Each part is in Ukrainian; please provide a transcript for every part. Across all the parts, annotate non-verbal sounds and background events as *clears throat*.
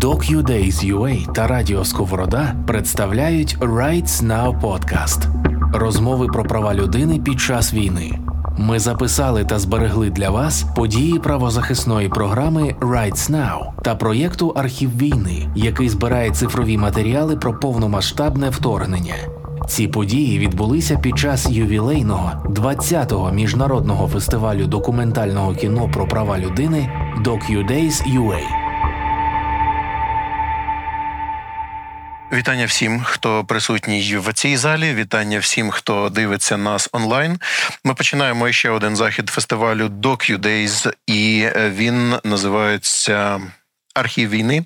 DocuDays.ua та Радіо Сковорода представляють Rights Now Podcast – розмови про права людини під час війни. Ми записали та зберегли для вас події правозахисної програми Rights Now та проєкту Архів війни, який збирає цифрові матеріали про повномасштабне вторгнення. Ці події відбулися під час ювілейного 20-го міжнародного фестивалю документального кіно про права людини DocuDays Вітання всім, хто присутній в цій залі. Вітання всім, хто дивиться нас онлайн. Ми починаємо ще один захід фестивалю DocuDays, і він називається Архів війни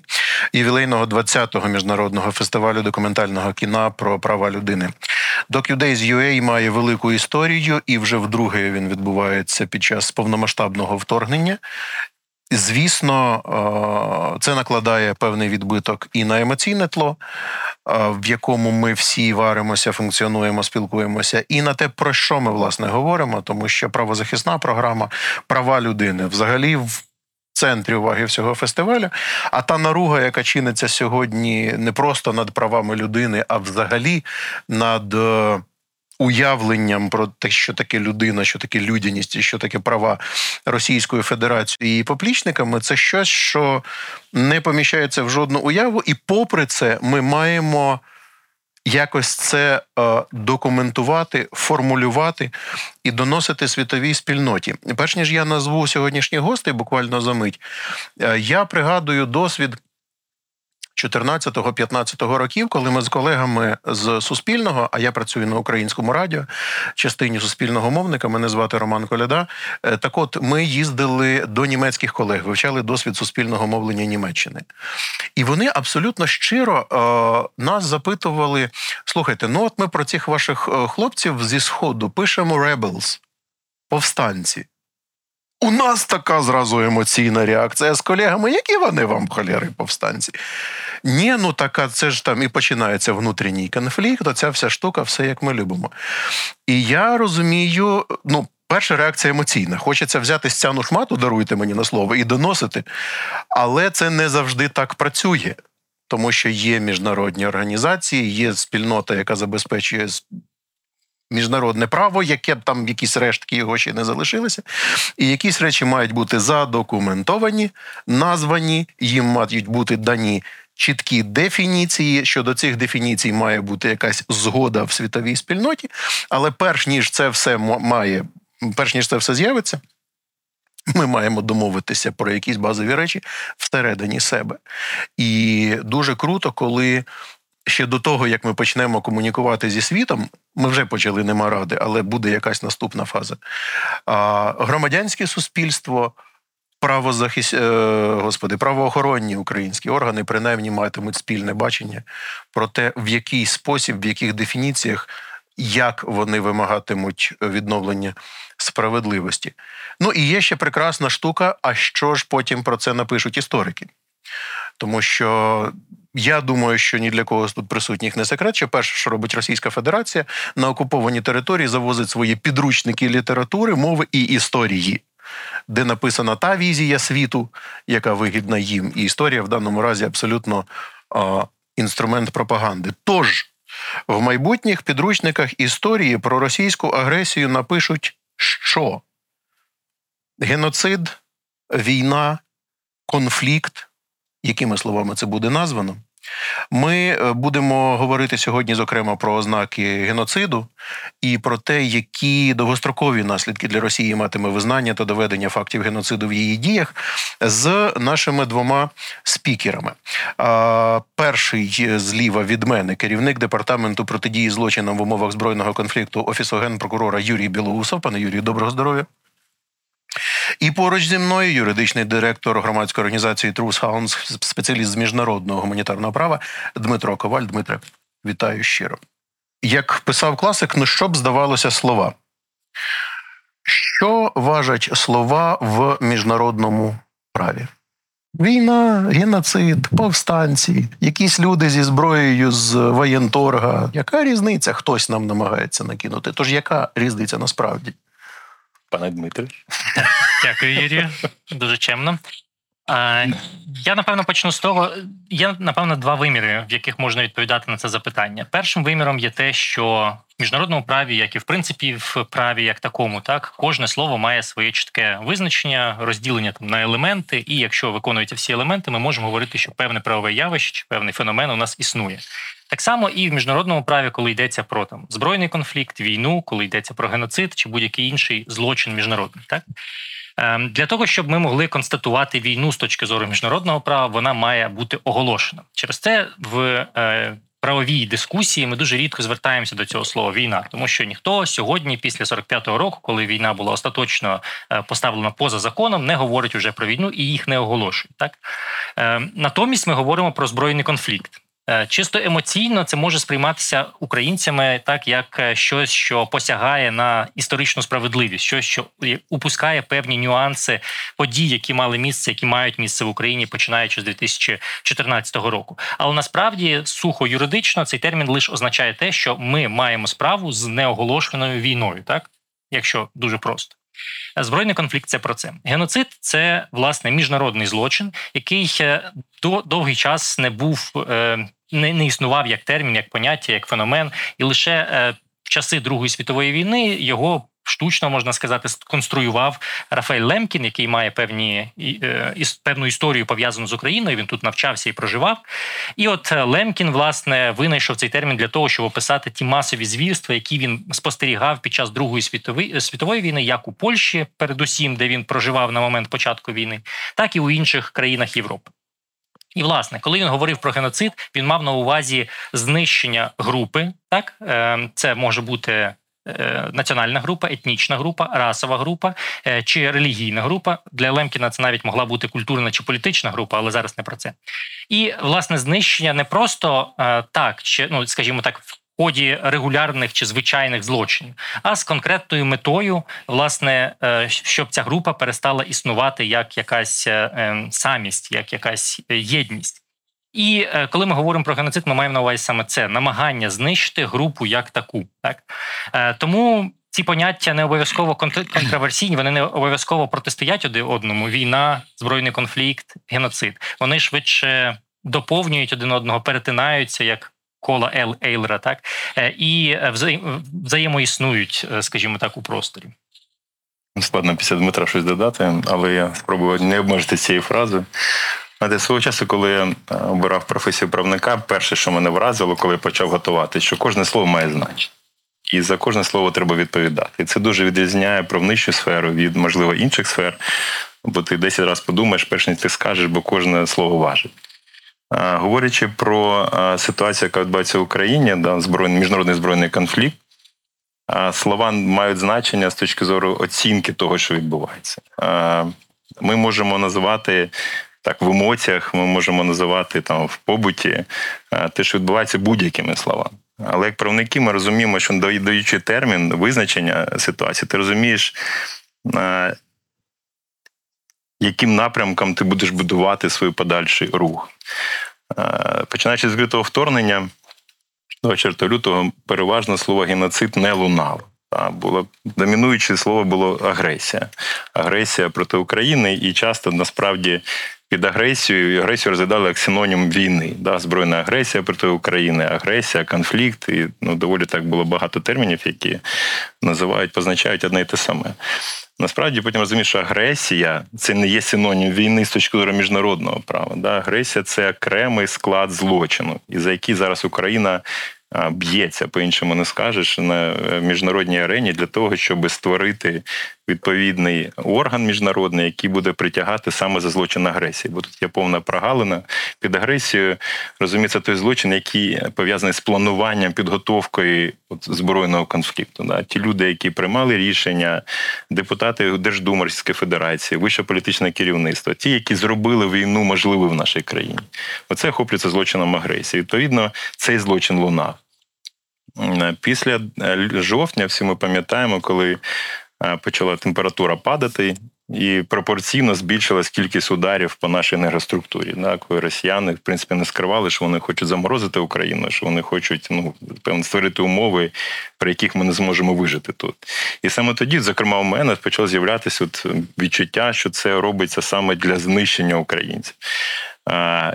ювілейного 20-го міжнародного фестивалю документального кіна про права людини. DocuDays UA має велику історію, і вже вдруге він відбувається під час повномасштабного вторгнення. Звісно, е, це накладає певний відбиток і на емоційне тло, е, в якому ми всі варимося, функціонуємо, спілкуємося, і на те, про що ми власне говоримо, тому що правозахисна програма права людини взагалі в центрі уваги всього фестивалю. А та наруга, яка чиниться сьогодні, не просто над правами людини, а взагалі над. Уявленням про те, що таке людина, що таке людяність і що таке права Російської Федерації і поплічниками, це щось, що не поміщається в жодну уяву, і попри це ми маємо. Якось це е, документувати, формулювати і доносити світовій спільноті. Перш ніж я назву сьогоднішніх гостей, буквально за мить, е, я пригадую досвід 14-15 років, коли ми з колегами з Суспільного, а я працюю на українському радіо, частині суспільного мовника, мене звати Роман Коляда. Е, так, от ми їздили до німецьких колег, вивчали досвід суспільного мовлення Німеччини, і вони абсолютно щиро е, нас запитували: слухайте, ну от ми про цих ваших е, хлопців зі сходу пишемо «rebels», повстанці. У нас така зразу емоційна реакція з колегами, які вони вам холєри повстанці. Ні, ну така, це ж там і починається внутрішній конфлікт, оця вся штука, все як ми любимо. І я розумію, ну. Перша реакція емоційна. Хочеться взяти стяну шмату, даруйте мені на слово, і доносити. Але це не завжди так працює, тому що є міжнародні організації, є спільнота, яка забезпечує міжнародне право, яке б там якісь рештки його ще не залишилися, і якісь речі мають бути задокументовані, названі, їм мають бути дані. Чіткі дефініції щодо цих дефініцій має бути якась згода в світовій спільноті, але перш ніж це все має, перш ніж це все з'явиться, ми маємо домовитися про якісь базові речі всередині себе. І дуже круто, коли ще до того, як ми почнемо комунікувати зі світом, ми вже почали нема ради, але буде якась наступна фаза. А, Громадянське суспільство. Правозахис... Е, господи, правоохоронні українські органи принаймні матимуть спільне бачення про те, в який спосіб, в яких дефініціях, як вони вимагатимуть відновлення справедливості. Ну і є ще прекрасна штука. А що ж потім про це напишуть історики? Тому що я думаю, що ні для кого тут присутніх не секрет. Що перше, що робить Російська Федерація на окуповані території, завозить свої підручники літератури, мови і історії, де написана та візія світу, яка вигідна їм, і історія в даному разі абсолютно а, інструмент пропаганди. Тож в майбутніх підручниках історії про російську агресію напишуть, що геноцид, війна, конфлікт якими словами це буде названо. Ми е, будемо говорити сьогодні, зокрема, про ознаки геноциду і про те, які довгострокові наслідки для Росії матиме визнання та доведення фактів геноциду в її діях з нашими двома спікерами. Перший зліва від мене керівник департаменту протидії злочинам в умовах збройного конфлікту офісу генпрокурора Юрій Білоусов. Пане Юрію, доброго здоров'я. І поруч зі мною юридичний директор громадської організації Truth Hounds, спеціаліст з міжнародного гуманітарного права Дмитро Коваль. Дмитре, вітаю щиро. Як писав класик, ну що б здавалося слова? Що важать слова в міжнародному праві? Війна, геноцид, повстанці, якісь люди зі зброєю з воєнторга. Яка різниця? Хтось нам намагається накинути. Тож яка різниця насправді? Пане Дмитре. Дякую, Юрію. Дуже чемно. Я напевно почну з того. Є напевно два виміри, в яких можна відповідати на це запитання. Першим виміром є те, що в міжнародному праві, як і в принципі в праві, як такому, так кожне слово має своє чітке визначення, розділення там на елементи. І якщо виконуються всі елементи, ми можемо говорити, що певне правове явище чи певний феномен у нас існує. Так само і в міжнародному праві, коли йдеться про там збройний конфлікт, війну, коли йдеться про геноцид чи будь-який інший злочин міжнародний, так ем, для того, щоб ми могли констатувати війну з точки зору міжнародного права, вона має бути оголошена. Через це в е, правовій дискусії ми дуже рідко звертаємося до цього слова війна, тому що ніхто сьогодні, після 45-го року, коли війна була остаточно е, поставлена поза законом, не говорить уже про війну і їх не оголошують. Так ем, натомість ми говоримо про збройний конфлікт. Е, чисто емоційно це може сприйматися українцями так, як е, щось, що посягає на історичну справедливість, щось, що упускає певні нюанси подій, які мали місце, які мають місце в Україні, починаючи з 2014 року. Але насправді сухо юридично цей термін лише означає те, що ми маємо справу з неоголошеною війною, так якщо дуже просто. Збройний конфлікт це про це. Геноцид це власне міжнародний злочин, який е, до довгий час не був е, не, не існував як термін, як поняття, як феномен, і лише е, в часи Другої світової війни його штучно можна сказати, сконструював Рафаель Лемкін, який має певні е, певну історію пов'язану з Україною. Він тут навчався і проживав. І от е, Лемкін, власне, винайшов цей термін для того, щоб описати ті масові звірства, які він спостерігав під час Другої світової світової війни, як у Польщі, передусім, де він проживав на момент початку війни, так і у інших країнах Європи. І, власне, коли він говорив про геноцид, він мав на увазі знищення групи. Так, е, це може бути Е, національна група, етнічна група, расова група е, чи релігійна група. Для Лемкіна це навіть могла бути культурна чи політична група, але зараз не про це. І власне знищення не просто е, так, чи ну скажімо так, в ході регулярних чи звичайних злочинів, а з конкретною метою, власне, щоб ця група перестала існувати як якась самість, як якась єдність. І е, коли ми говоримо про геноцид, ми маємо на увазі саме це намагання знищити групу як таку. Так е, тому ці поняття не обов'язково контроверсійні, *clears throat* вони не обов'язково протистоять один одному: війна, збройний конфлікт, геноцид. Вони швидше доповнюють один одного, перетинаються як кола Ел Ейлера, так е, і взаємоіснують, скажімо так, у просторі. Складно після Дмитра щось додати, але я спробую не обмежити цією фразою. Знаєте, свого часу, коли я е, обирав професію правника, перше, що мене вразило, коли я почав готувати, що кожне слово має значення. І за кожне слово треба відповідати. І це дуже відрізняє правничу сферу від, можливо, інших сфер. Бо ти 10 разів подумаєш, перш ніж ти скажеш, бо кожне слово важить. Говорячи про ситуацію, яка відбувається в Україні, да, збройний, міжнародний збройний конфлікт, слова мають значення з точки зору оцінки того, що відбувається. Ми можемо називати так в емоціях ми можемо називати там в побуті е, те, що відбувається будь-якими словами. Але як правники, ми розуміємо, що даючи термін визначення ситуації, ти розумієш, е, яким напрямком ти будеш будувати свій подальший рух. Е, починаючи з лютого вторгнення, до 4 лютого переважно слово геноцид не лунало. Було домінуюче слово було агресія. Агресія проти України, і часто насправді під агресією і агресію розглядали як синонім війни. Да? Збройна агресія проти України, агресія, конфлікт. І ну, доволі так було багато термінів, які називають, позначають одне і те саме. Насправді потім розумієш, що агресія це не є синонім війни з точки зору міжнародного права. Да? Агресія це окремий склад злочину, і за який зараз Україна б'ється, по-іншому не скажеш, на е, міжнародній арені для того, щоб створити відповідний орган міжнародний, який буде притягати саме за злочин агресії. Бо тут є повна прогалина під агресією. Розуміється, той злочин, який пов'язаний з плануванням підготовкою от, збройного конфлікту. Да? Ті люди, які приймали рішення, депутати Держдуми Російської Федерації, вище політичне керівництво, ті, які зробили війну можливою в нашій країні. Оце охоплюється злочином агресії. Відповідно, цей злочин лунав. Після е, жовтня всі ми пам'ятаємо, коли почала температура падати, і пропорційно збільшилась кількість ударів по нашій енергоструктурі. Да, коли росіяни в принципі не скривали, що вони хочуть заморозити Україну, що вони хочуть ну певно створити умови, при яких ми не зможемо вижити тут. І саме тоді, зокрема, у мене почало з'являтися от відчуття, що це робиться саме для знищення українців. А,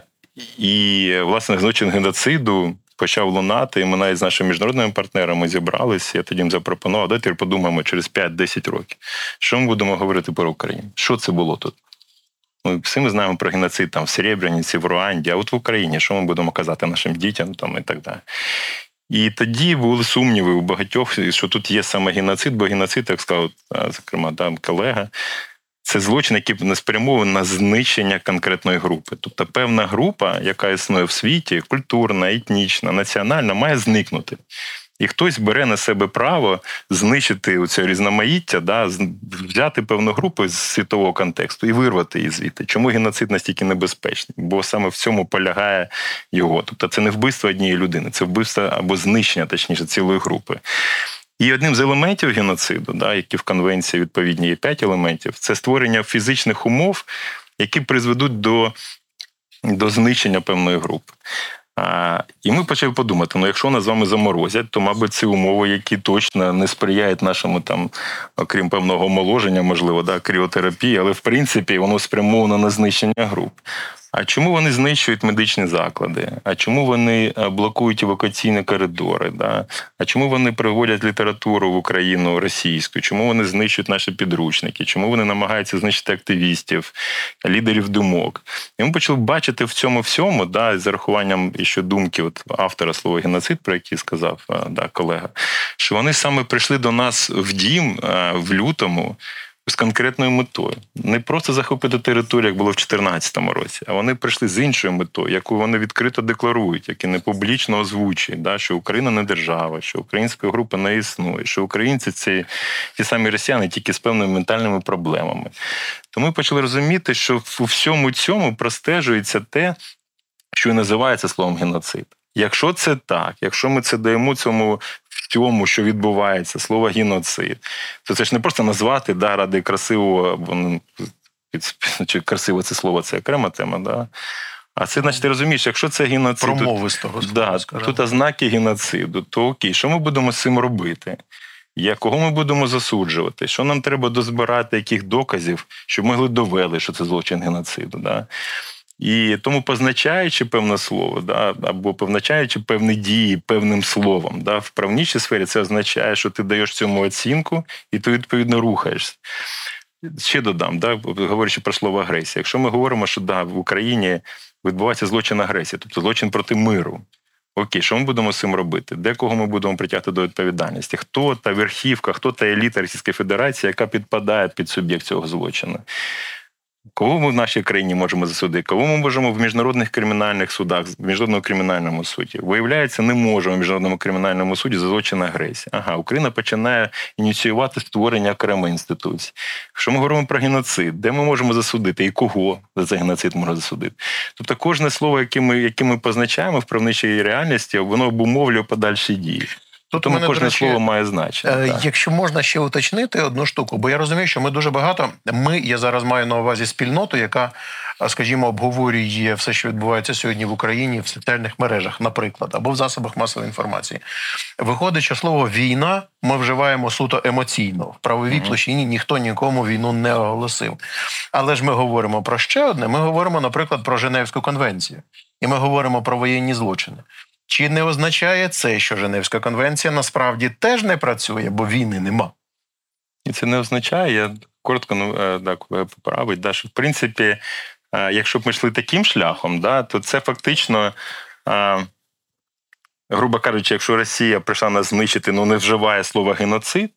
І власне злочин геноциду почав лунати, і ми навіть з нашими міжнародними партнерами зібралися. Я тоді їм запропонував, давайте подумаємо через 5-10 років. Що ми будемо говорити про Україну? Що це було тут? Ми всі ми знаємо про геноцид там в Серебряниці, в Руанді, а от в Україні, що ми будемо казати нашим дітям там і так далі. І тоді були сумніви у багатьох, що тут є саме геноцид, бо геноцид, як сказав, зокрема, там колега, це злочин, який спрямований на знищення конкретної групи. Тобто певна група, яка існує в світі, культурна, етнічна, національна, має зникнути. І хтось бере на себе право знищити це різноманіття, да, взяти певну групу з світового контексту і вирвати її звідти. Чому геноцид настільки небезпечний? Бо саме в цьому полягає його. Тобто це не вбивство однієї людини, це вбивство або знищення, точніше, цілої групи. І одним з елементів геноциду, да, які в конвенції відповідні є п'ять елементів, це створення фізичних умов, які призведуть до до знищення певної групи. А, І ми почали подумати: ну, якщо нас з вами заморозять, то, мабуть, ці умови, які точно не сприяють нашому там, окрім певного омоложення, можливо, да, кріотерапії, але в принципі воно спрямовано на знищення груп. А чому вони знищують медичні заклади? А чому вони е, блокують евакуаційні коридори? Да? А чому вони приводять літературу в Україну російську? Чому вони знищують наші підручники? Чому вони намагаються знищити активістів, лідерів думок? І ми почали бачити в цьому всьому, да, з рахуванням ще думки от автора слова геноцид, про який сказав е, да, колега, що вони саме прийшли до нас в дім е, в лютому з конкретною метою. Не просто захопити територію, як було в 2014 році, а вони прийшли з іншою метою, яку вони відкрито декларують, які не публічно озвучують, да, що Україна не держава, що українська група не існує, що українці це ті самі росіяни, тільки з певними ментальними проблемами. То ми почали розуміти, що у всьому цьому простежується те, що і називається словом геноцид. Якщо це так, якщо ми це даємо цьому цьому, що відбувається, слово геноцид, то це ж не просто назвати да, ради красивого, чи красиво це слово, це окрема тема. Да? А це, значить, ти розумієш, якщо це геноцид, Промовистого да, тут ознаки геноциду, то окей, що ми будемо з цим робити? Кого ми будемо засуджувати? Що нам треба дозбирати, яких доказів, щоб могли довели, що це злочин геноциду? Да? І тому, позначаючи певне слово, да, або позначаючи певні дії певним словом, да, в правнічій сфері це означає, що ти даєш цьому оцінку і ти відповідно рухаєшся. Ще додам, да, говорячи про слово агресія. Якщо ми говоримо, що да, в Україні відбувається злочин агресії, тобто злочин проти миру. Окей, що ми будемо з цим робити? Де кого ми будемо притягти до відповідальності? Хто та верхівка, хто та еліта Російської Федерації, яка підпадає під суб'єкт цього злочину? Кого ми в нашій країні можемо засудити? Кого ми можемо в міжнародних кримінальних судах, в міжнародному кримінальному суді? Виявляється, не можемо в міжнародному кримінальному суді за злочин агресії. Ага, Україна починає ініціювати створення окремої інституції. Якщо ми говоримо про геноцид, де ми можемо засудити і кого за цей геноцид можна засудити? Тобто, кожне слово, яке ми яке ми позначаємо в правничій реальності, воно обумовлює подальші дії. Тут Тому мене, кожне речі, слово має значення. Е, так. Якщо можна ще уточнити одну штуку, бо я розумію, що ми дуже багато. Ми я зараз маю на увазі спільноту, яка, скажімо, обговорює все, що відбувається сьогодні в Україні в соціальних мережах, наприклад, або в засобах масової інформації. Виходить, що слово війна ми вживаємо суто емоційно. В правовій mm-hmm. площині ніхто нікому війну не оголосив. Але ж ми говоримо про ще одне: ми говоримо, наприклад, про Женевську конвенцію, і ми говоримо про воєнні злочини. Чи не означає це, що Женевська конвенція насправді теж не працює, бо війни нема? І це не означає, я коротко ну, е, так, е, поправить, да, що в принципі, е, якщо б ми йшли таким шляхом, да, то це фактично. Грубо кажучи, якщо Росія прийшла нас знищити, ну не вживає слова геноцид,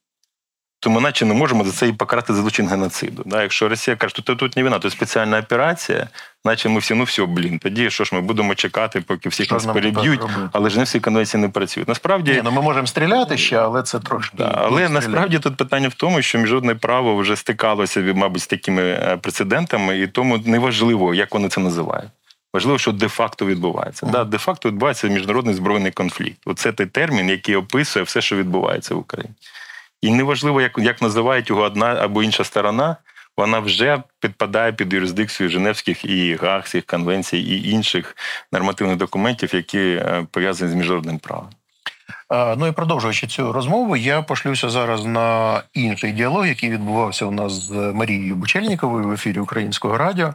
то ми наче не можемо за це і покарати за злочин геноциду. Да? Якщо Росія каже, що тут не війна, то спеціальна операція, наче ми всі, ну все, блін, тоді що ж ми будемо чекати, поки всіх що нас переб'ють, але ж не всі конвенції не працюють. Насправді Ні, ну ми можемо стріляти ще, але це трошки. Да, але насправді тут питання в тому, що міжнародне право вже стикалося, мабуть, з такими е, прецедентами, і тому неважливо, як вони це називають. Важливо, що де-факто відбувається. Mm. Да, Де-факто відбувається міжнародний збройний конфлікт. Оце той термін, який описує все, що відбувається в Україні. І неважливо, як як називають його одна або інша сторона, вона вже підпадає під юрисдикцію Женевських і Гаагських конвенцій і інших нормативних документів, які е, пов'язані з міжнародним правом. Ну і продовжуючи цю розмову, я пошлюся зараз на інший діалог, який відбувався у нас з Марією Бучельніковою в ефірі Українського радіо.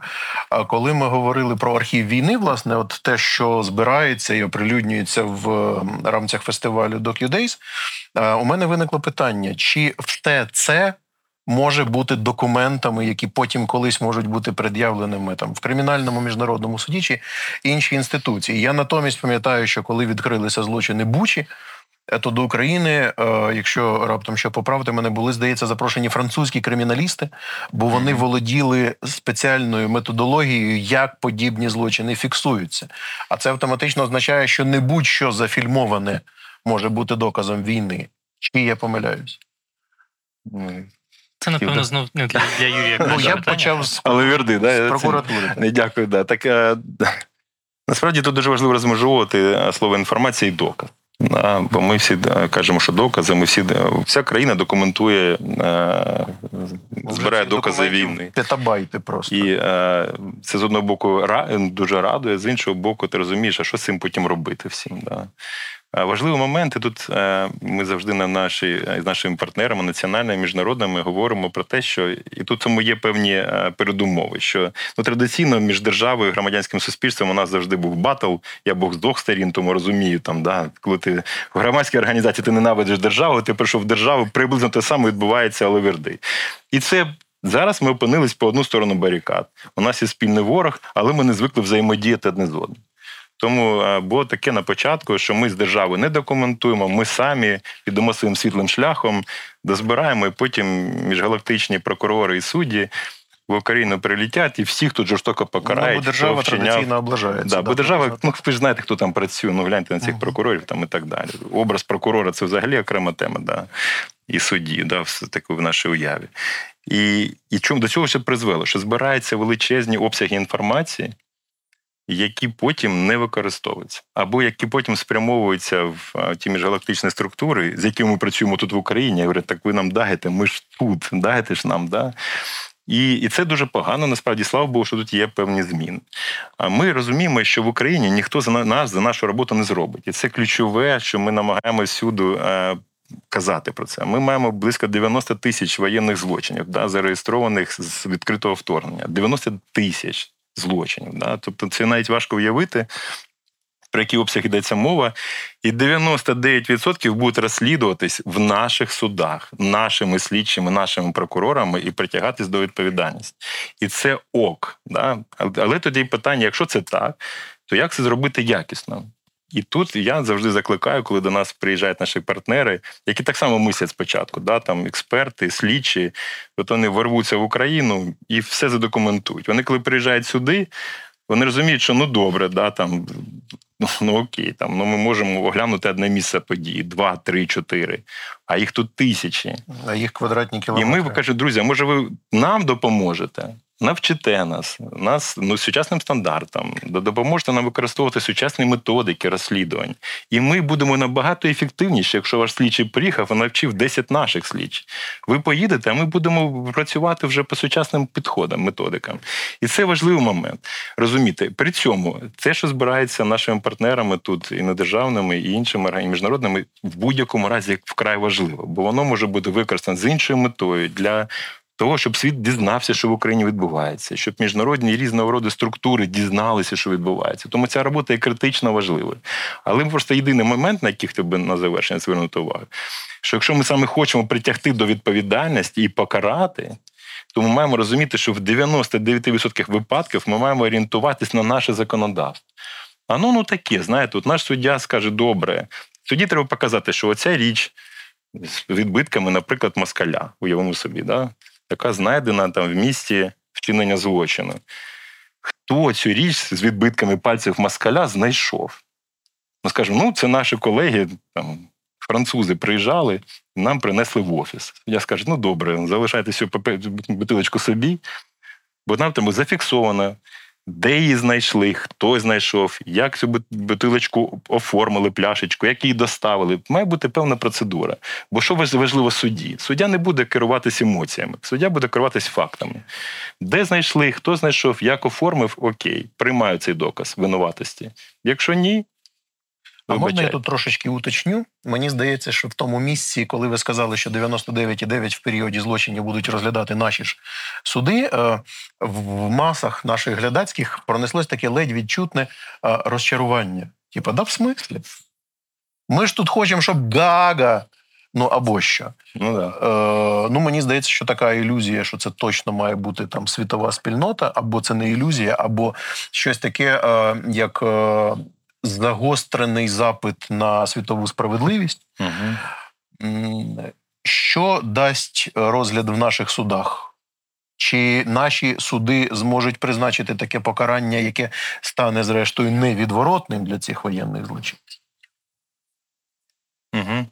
коли ми говорили про архів війни, власне, от те, що збирається і оприлюднюється в рамках фестивалю DocuDays, у мене виникло питання: чи все це може бути документами, які потім колись можуть бути пред'явленими там в кримінальному міжнародному суді чи інші інституції? Я натомість пам'ятаю, що коли відкрилися злочини Бучі. Е, то до України, е, якщо раптом що поправити мене, були здається запрошені французькі криміналісти, бо вони володіли спеціальною методологією, як подібні злочини фіксуються. А це автоматично означає, що не будь-що зафільмоване може бути доказом війни. Чи я помиляюсь? Це напевно знов не для, для Юрія. Ну я б почав з, Але верди, да, з прокуратури. Не дякую. Да. Так, е, Насправді тут дуже важливо розмежувати слово інформація і доказ. Бо ми всі кажемо, що докази, ми всі вся країна документує, е, збирає докази війни. Тетабайти просто. І е, це з одного боку дуже радує, з іншого боку, ти розумієш, а що з цим потім робити всім. Да. Важливий момент, і тут е, ми завжди на наші з нашими партнерами, національними міжнародними, говоримо про те, що і тут тому є певні е, передумови, що ну традиційно між державою і громадянським суспільством у нас завжди був батл. Я був з двох сторін, тому розумію там, да, коли ти в громадській організації ти ненавидиш державу, ти прийшов в державу, приблизно те саме відбувається, але верди. І це. Зараз ми опинились по одну сторону барикад. У нас є спільний ворог, але ми не звикли взаємодіяти одне з одним. Тому е, було таке на початку, що ми з держави не документуємо, ми самі підемо своїм світлим шляхом, дозбираємо, і потім міжгалактичні прокурори і судді. В Україну прилітять і всіх тут жорстоко покарають. Ну, бо держава вчиняв... традиційно облажається. Да, да, бо держава, ну ви ж знаєте, хто там працює, ну гляньте на цих uh-huh. прокурорів там і так далі. Образ прокурора це взагалі окрема тема, да, і судді, да, все таке в нашій уяві. І і чому до цього ще призвело? Що збираються величезні обсяги інформації, які потім не використовуються, або які потім спрямовуються в ті міжгалактичні структури, з якими ми працюємо тут в Україні. Я говорю, так ви нам даєте, ми ж тут, даєте ж нам, да. І і це дуже погано. Насправді, слава Богу, що тут є певні зміни. А ми розуміємо, що в Україні ніхто за нас за нашу роботу не зробить. І це ключове, що ми намагаємося всюди е, казати про це. Ми маємо близько 90 тисяч воєнних злочинів, да, зареєстрованих з відкритого вторгнення. 90 тисяч злочинів. Да? Тобто це навіть важко уявити. Про який обсяг йдеться мова, і 99% будуть розслідуватись в наших судах, нашими слідчими, нашими прокурорами і притягатись до відповідальності. І це ок. Да? Але тоді питання: якщо це так, то як це зробити якісно? І тут я завжди закликаю, коли до нас приїжджають наші партнери, які так само мислять спочатку, да, там експерти, слідчі, от вони ворвуться в Україну і все задокументують. Вони, коли приїжджають сюди, вони розуміють, що ну добре, да, там, ну, ну окей, там, ну ми можемо оглянути одне місце події, два, три, чотири, а їх тут тисячі. А їх квадратні кілометри. І ми кажемо, друзі, може ви нам допоможете? Навчите нас, нас ну, сучасним стандартам, допоможете нам використовувати сучасні методики розслідувань. І ми будемо набагато ефективніші, якщо ваш слідчий приїхав і навчив 10 наших слідчих. Ви поїдете, а ми будемо працювати вже по сучасним підходам, методикам. І це важливий момент. Розумієте, при цьому це, що збирається нашими партнерами тут, і недержавними, і іншими і міжнародними, в будь-якому разі вкрай важливо, бо воно може бути використано з іншою метою для того, щоб світ дізнався, що в Україні відбувається, щоб міжнародні різного роду структури дізналися, що відбувається. Тому ця робота є критично важливою. Але просто єдиний момент, на який хотів би на завершення звернути увагу, що якщо ми саме хочемо притягти до відповідальності і покарати. То ми маємо розуміти, що в 99% випадків ми маємо орієнтуватись на наше законодавство. А ну ну таке, знаєте, от наш суддя скаже, добре, тоді треба показати, що оця річ з відбитками, наприклад, москаля, уявимо собі, да? Яка знайдена там в місті вчинення злочину. Хто цю річ з відбитками пальців москаля знайшов? Ми скажемо, ну, це наші колеги, там, французи приїжджали, нам принесли в офіс. Я скажу, ну добре, залишайте цю бутилочку собі, бо нам там зафіксовано де її знайшли, хто знайшов, як цю бутилочку оформили, пляшечку, як її доставили. Має бути певна процедура. Бо що важливо судді? Суддя не буде керуватися емоціями, суддя буде керуватися фактами. Де знайшли, хто знайшов, як оформив, окей, приймаю цей доказ винуватості. Якщо ні, а можна я тут трошечки уточню? Мені здається, що в тому місці, коли ви сказали, що 99,9 в періоді злочинів будуть розглядати наші ж суди, е, в масах наших глядацьких пронеслось таке ледь відчутне е, розчарування. Типа, да, в смислі? Ми ж тут хочемо, щоб гага. Ну або що. Ну да. Е, ну мені здається, що така ілюзія, що це точно має бути там світова спільнота, або це не ілюзія, або щось таке, е, як е, загострений запит на світову справедливість. Угу. Що дасть розгляд в наших судах? Чи наші суди зможуть призначити таке покарання, яке стане, зрештою, невідворотним для цих воєнних злочинців? Угу.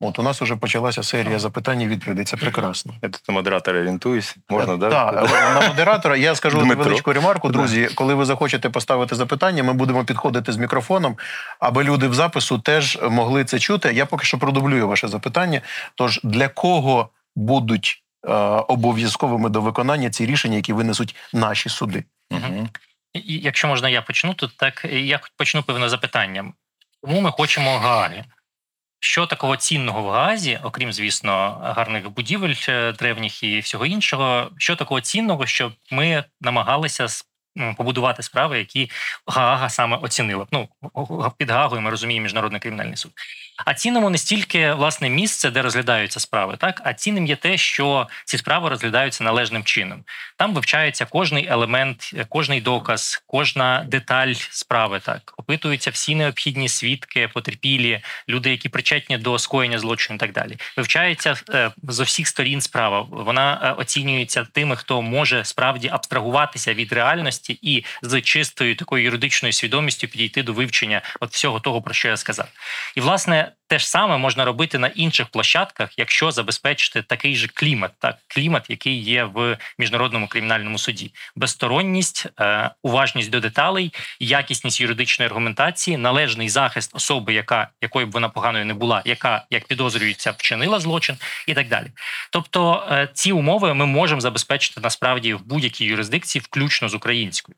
От у нас вже почалася серія запитань і відповідей. Це прекрасно. Я тут на модератора орієнтуюсь. Можна, е, да? Так, на модератора я скажу Дмитро. невеличку ремарку. Друзі, коли ви захочете поставити запитання, ми будемо підходити з мікрофоном, аби люди в запису теж могли це чути. Я поки що продублюю ваше запитання. Тож для кого будуть е, обов'язковими до виконання ці рішення, які винесуть наші суди? Угу. Якщо можна, я почну тут так. Я почну певне запитанням. Тому ми хочемо Гааги. Що такого цінного в Гаазі, окрім звісно, гарних будівель е, древніх і всього іншого, що такого цінного, щоб ми намагалися побудувати справи, які Гаага саме оцінила. Ну під Гаагою ми розуміємо міжнародний кримінальний суд. А цінному не стільки власне місце, де розглядаються справи, так а цінним є те, що ці справи розглядаються належним чином. Там вивчається кожний елемент, кожний доказ, кожна деталь справи. Так опитуються всі необхідні свідки, потерпілі, люди, які причетні до скоєння злочину, і так далі. Вивчається е, з усіх сторін справа. Вона е, оцінюється тими, хто може справді абстрагуватися від реальності і з чистою такою юридичною свідомістю підійти до вивчення от всього того, про що я сказав. І власне. Те ж саме можна робити на інших площадках, якщо забезпечити такий же клімат, так клімат, який є в міжнародному кримінальному суді, безсторонність, е, уважність до деталей, якісність юридичної аргументації, належний захист особи, яка якою б вона поганою не була, яка як підозрюється, вчинила злочин, і так далі. Тобто е, ці умови ми можемо забезпечити насправді в будь-якій юрисдикції, включно з українською.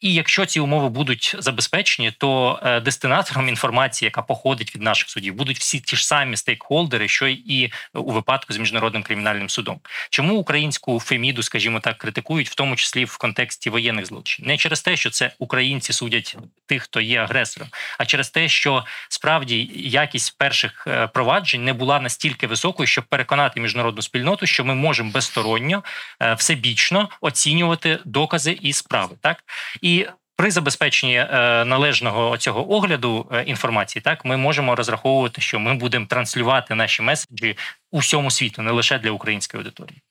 І якщо ці умови будуть забезпечені, то е, дестинатором інформації, яка походить від наших судів, будуть всі ті ж самі стейкхолдери, що і у випадку з міжнародним кримінальним судом. Чому українську феміду, скажімо так, критикують, в тому числі в контексті воєнних злочинів? Не через те, що це українці судять тих, хто є агресором, а через те, що справді якість перших е, проваджень не була настільки високою, щоб переконати міжнародну спільноту, що ми можемо безсторонньо е, всебічно оцінювати докази і справи, так і при забезпеченні е, належного цього огляду е, інформації, так ми можемо розраховувати, що ми будемо транслювати наші меседжі усьому світу, не лише для української аудиторії.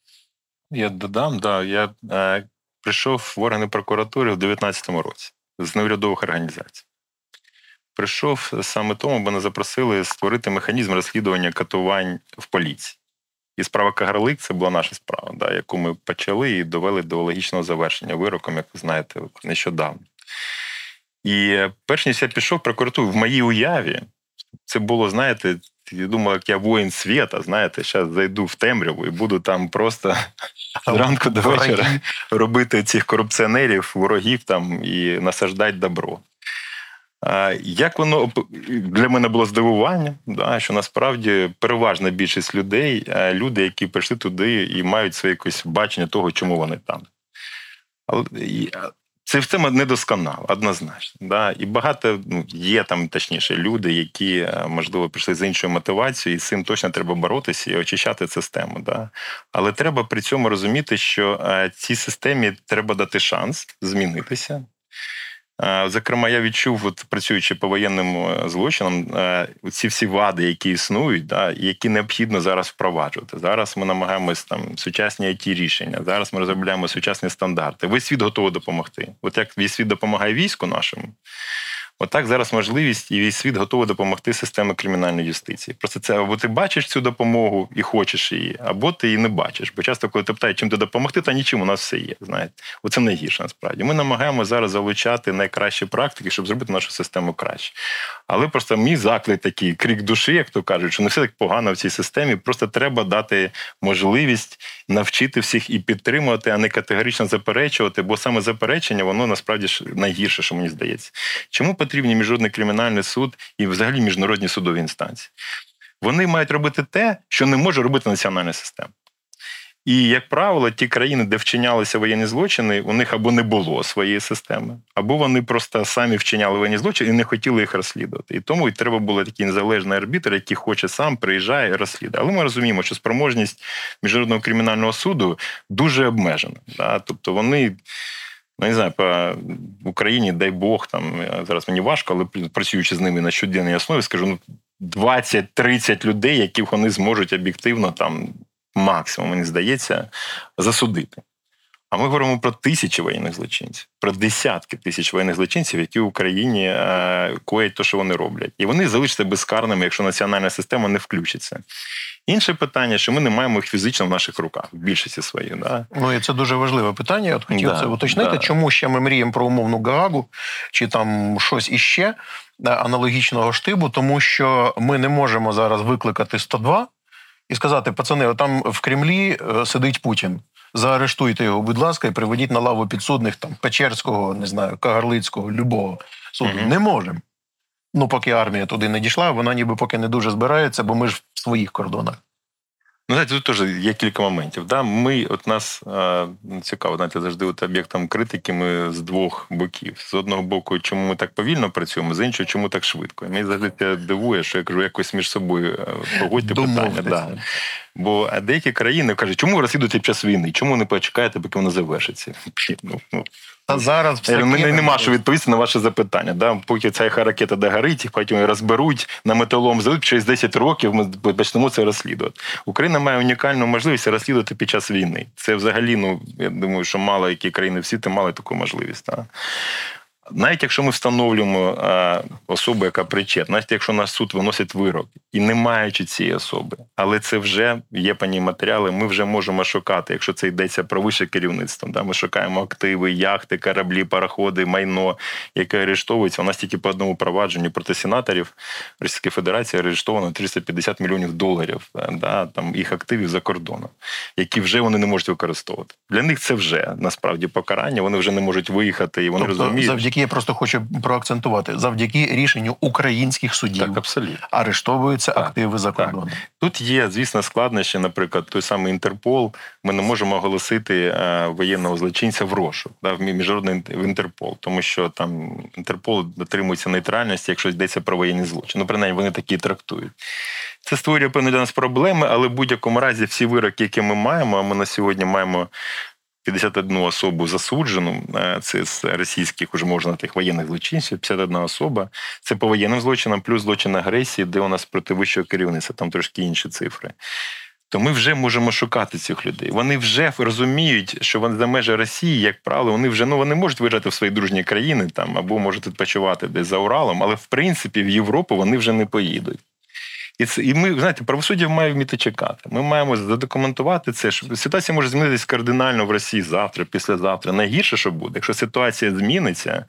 Я додам, да я е, прийшов в органи прокуратури в 2019 році з неурядових організацій. Прийшов саме тому, бо не запросили створити механізм розслідування катувань в поліції. І справа Кагарлик це була наша справа, да, яку ми почали і довели до логічного завершення вироком, як ви знаєте, нещодавно. І перш ніж я пішов прокуратуру в моїй уяві, це було, знаєте, я думав, як я воїн світа, знаєте, зараз зайду в темряву і буду там просто зранку до вечора робити цих корупціонерів, ворогів там і насаждати добро. Як воно для мене було здивування, да, що насправді переважна більшість людей, люди, які прийшли туди і мають своє якесь бачення того, чому вони там. Але це все недосконало, однозначно. Да? І багато ну, є там, точніше, люди, які, можливо, прийшли з іншою мотивацією, і з цим точно треба боротися і очищати систему. Да? Але треба при цьому розуміти, що цій системі треба дати шанс змінитися. Зокрема, я відчув, от працюючи по воєнним е, злочинам, е, ці всі вади, які існують, да, які необхідно зараз впроваджувати. Зараз ми намагаємось там сучасні it рішення. Зараз ми розробляємо сучасні стандарти. Весь світ готовий допомогти. От як весь світ допомагає війську нашому, Отак зараз можливість і весь світ готовий допомогти системі кримінальної юстиції. Просто це або ти бачиш цю допомогу і хочеш її, або ти її не бачиш. Бо часто, коли ти питають, чим ти допомогти, та нічим у нас все є. Знаєте, оце найгірше насправді. Ми намагаємося зараз залучати найкращі практики, щоб зробити нашу систему краще. Але просто мій заклик такий крик душі, як то кажуть, що не все так погано в цій системі. Просто треба дати можливість навчити всіх і підтримувати, а не категорично заперечувати, бо саме заперечення воно насправді найгірше, що мені здається. Чому потрібні міжнародний кримінальний суд і взагалі міжнародні судові інстанції? Вони мають робити те, що не може робити національна система. І, як правило, ті країни, де вчинялися воєнні злочини, у них або не було своєї системи, або вони просто самі вчиняли воєнні злочини і не хотіли їх розслідувати. І тому і треба було такий незалежний арбітр, який хоче сам приїжджає і розслідує. Але ми розуміємо, що спроможність міжнародного кримінального суду дуже обмежена. Да? Тобто вони. Ну, не знаю, по Україні, дай Бог, там зараз мені важко, але працюючи з ними на щоденній основі, скажу, ну 20-30 людей, яких вони зможуть об'єктивно там максимум, мені здається, засудити. А ми говоримо про тисячі воєнних злочинців, про десятки тисяч воєнних злочинців, які в Україні е, коять те, що вони роблять. І вони залишаться безкарними, якщо національна система не включиться. Інше питання, що ми не маємо їх фізично в наших руках, в більшості своїх. Да? Ну і це дуже важливе питання. Я от хотів Да, це уточнити, да. чому ще ми мріємо про умовну Гаагу чи там щось іще е, аналогічного штибу, тому що ми не можемо зараз викликати 102 і сказати: пацани, там в Кремлі е, сидить Путін. Заарештуйте його, будь ласка, і приведіть на лаву підсудних там Печерського, не знаю, Кагарлицького, любого суду. Мгм. Не можемо. Ну, поки армія туди не дійшла, вона ніби поки не дуже збирається, бо ми ж в своїх кордонах. Ну, знаєте, тут теж є кілька моментів. Да? Ми, от нас е, цікаво, знаєте, завжди от об'єктом критики ми з двох боків. З одного боку, чому ми так повільно працюємо, з іншого, чому так швидко. І мені завжди це дивує, що я кажу, якось між собою е, погодьте питання. Да. Бо а деякі країни кажуть, чому ви розслідуєте під час війни? Чому не почекаєте, поки воно завершиться? Ну, ну, Та зараз все мене нема що відповісти на ваше запитання. Да? Поки ця ракета догорить, потім її розберуть на металом залит, через 10 років ми почнемо це розслідувати. Україна має унікальну можливість розслідувати під час війни. Це взагалі, ну я думаю, що мало які країни в світі мали таку можливість. Да? Навіть якщо ми встановлюємо а, особу, яка причетна, навіть якщо наш суд виносить вирок і не маючи цієї особи, але це вже є по ній матеріали, ми вже можемо шукати, якщо це йдеться про вище керівництво. Да? Ми шукаємо активи, яхти, кораблі, пароходи, майно, яке арештовується. У нас тільки по одному провадженню проти сенаторів Російської Федерації арештовано 350 мільйонів доларів е, да, там, їх активів за кордоном, які вже вони не можуть використовувати. Для них це вже насправді покарання. Вони вже не можуть виїхати, і вони тобто, розуміють. Завдяки я просто хочу проакцентувати завдяки рішенню українських судів Так, абсолютно. арештовуються Так, активи за кордоном. Тут є, звісно, складнощі, наприклад, той самий Інтерпол. Ми не можемо оголосити е, воєнного злочинця в розшук, да, в міжнародний в Інтерпол, тому що там Інтерпол дотримується нейтральності, якщо йдеться про воєнні злочини. Ну, принаймні, вони такі трактують. Це створює певні для нас проблеми, але в будь-якому разі всі вироки, які ми маємо, а ми на сьогодні маємо 51 особу засуджену, е, це з російських уже можна тих воєнних злочинців, 51 особа. Це по воєнним злочинам, плюс злочин агресії, де у нас проти вищого керівництва, там трошки інші цифри. То ми вже можемо шукати цих людей. Вони вже розуміють, що вони за межі Росії, як правило, вони вже ну вони можуть виїжджати в свої дружні країни там або можуть відпочивати десь за Уралом, але в принципі в Європу вони вже не поїдуть. І це і ми знаєте, правосуддя має вміти чекати. Ми маємо задокументувати це. Що ситуація може змінитися кардинально в Росії завтра, післязавтра. Найгірше, що буде, якщо ситуація зміниться,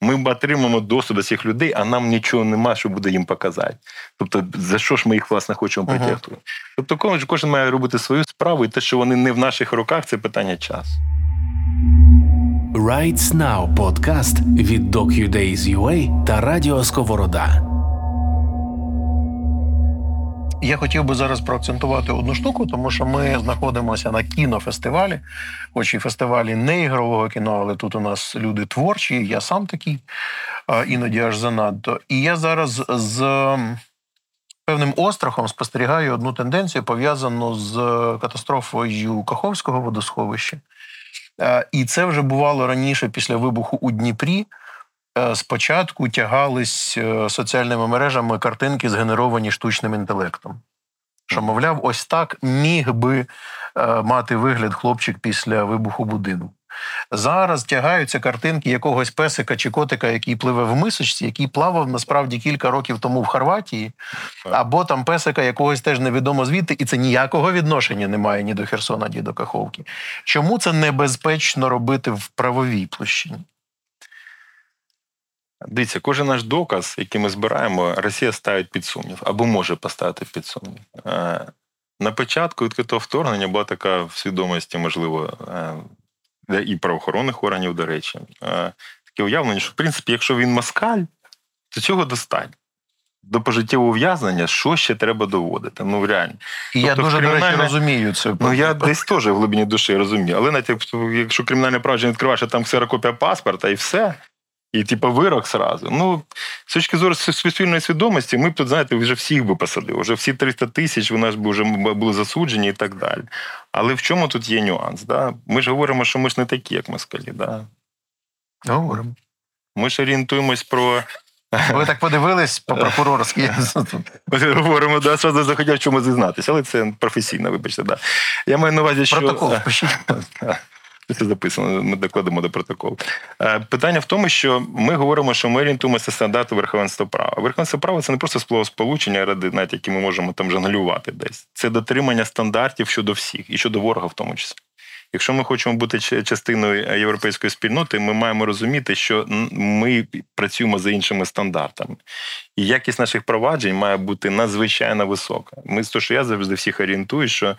ми отримаємо доступ до цих людей, а нам нічого нема, що буде їм показати. Тобто, за що ж ми їх власне хочемо Ага. притягнути? Тобто, кожен, кожен має робити свою справу, і те, що вони не в наших руках, це питання часу. Rights Now подкаст від DocuDays.ua та Радіо Сковорода. Я хотів би зараз проакцентувати одну штуку, тому що ми знаходимося на кінофестивалі, хоч і фестивалі не ігрового кіно, але тут у нас люди творчі, я сам такий, іноді аж занадто. І я зараз з певним острахом спостерігаю одну тенденцію, пов'язану з катастрофою Каховського водосховища. І це вже бувало раніше після вибуху у Дніпрі. Е, Спочатку тягались е, соціальними мережами картинки, згенеровані штучним інтелектом. Що, мовляв, ось так міг би е, мати вигляд хлопчик після вибуху будинку. Зараз тягаються картинки якогось песика чи котика, який пливе в мисочці, який плавав насправді кілька років тому в Хорватії, або там песика якогось теж невідомо звідти, і це ніякого відношення немає ні до Херсона, ні до Каховки. Чому це небезпечно робити в правовій площині? Дивіться, кожен наш доказ, який ми збираємо, Росія ставить під сумнів або може поставити під сумнів. Е, на початку відкритого вторгнення була така в свідомості, можливо, е, і правоохоронних органів, до речі, е, таке уявлення, що в принципі, якщо він москаль, то цього достатньо. До пожиттєвого ув'язнення, що ще треба доводити? Ну реально. І я Тобто дуже кримінальне- до речі, розумію це. Ну я десь теж в глибині душі розумію. Але навіть якщо- кримінальне провадження відкриваєш, а там ксерокопія паспорта і все. І, типу, вирок сразу. Ну, з точки зору суспільної свідомості, ми б тут, знаєте, вже всіх би посадили. Вже всі 300 тисяч вони ж би вже були засуджені і так далі. Але в чому тут є нюанс? Да? Ми ж говоримо, що ми ж не такі, як москалі. Да? Говоримо. Ми ж орієнтуємось про. *laughs* Ви так подивились по прокурорськи. Ми говоримо, да, що захотів в чому зізнатися, але це професійно, вибачте. Да. Я маю на увазі, що. Протокол. *laughs* Це записано, ми докладемо до протоколу. Е, Питання в тому, що ми говоримо, що ми орієнтуємося стандарту верховенства права. Верховенство права це не просто словосполучення, ради які ми можемо там жонглювати десь. Це дотримання стандартів щодо всіх і щодо ворога, в тому числі. Якщо ми хочемо бути частиною європейської спільноти, ми маємо розуміти, що ми працюємо за іншими стандартами. І якість наших проваджень має бути надзвичайно висока. Ми з того, що я завжди всіх орієнтую, що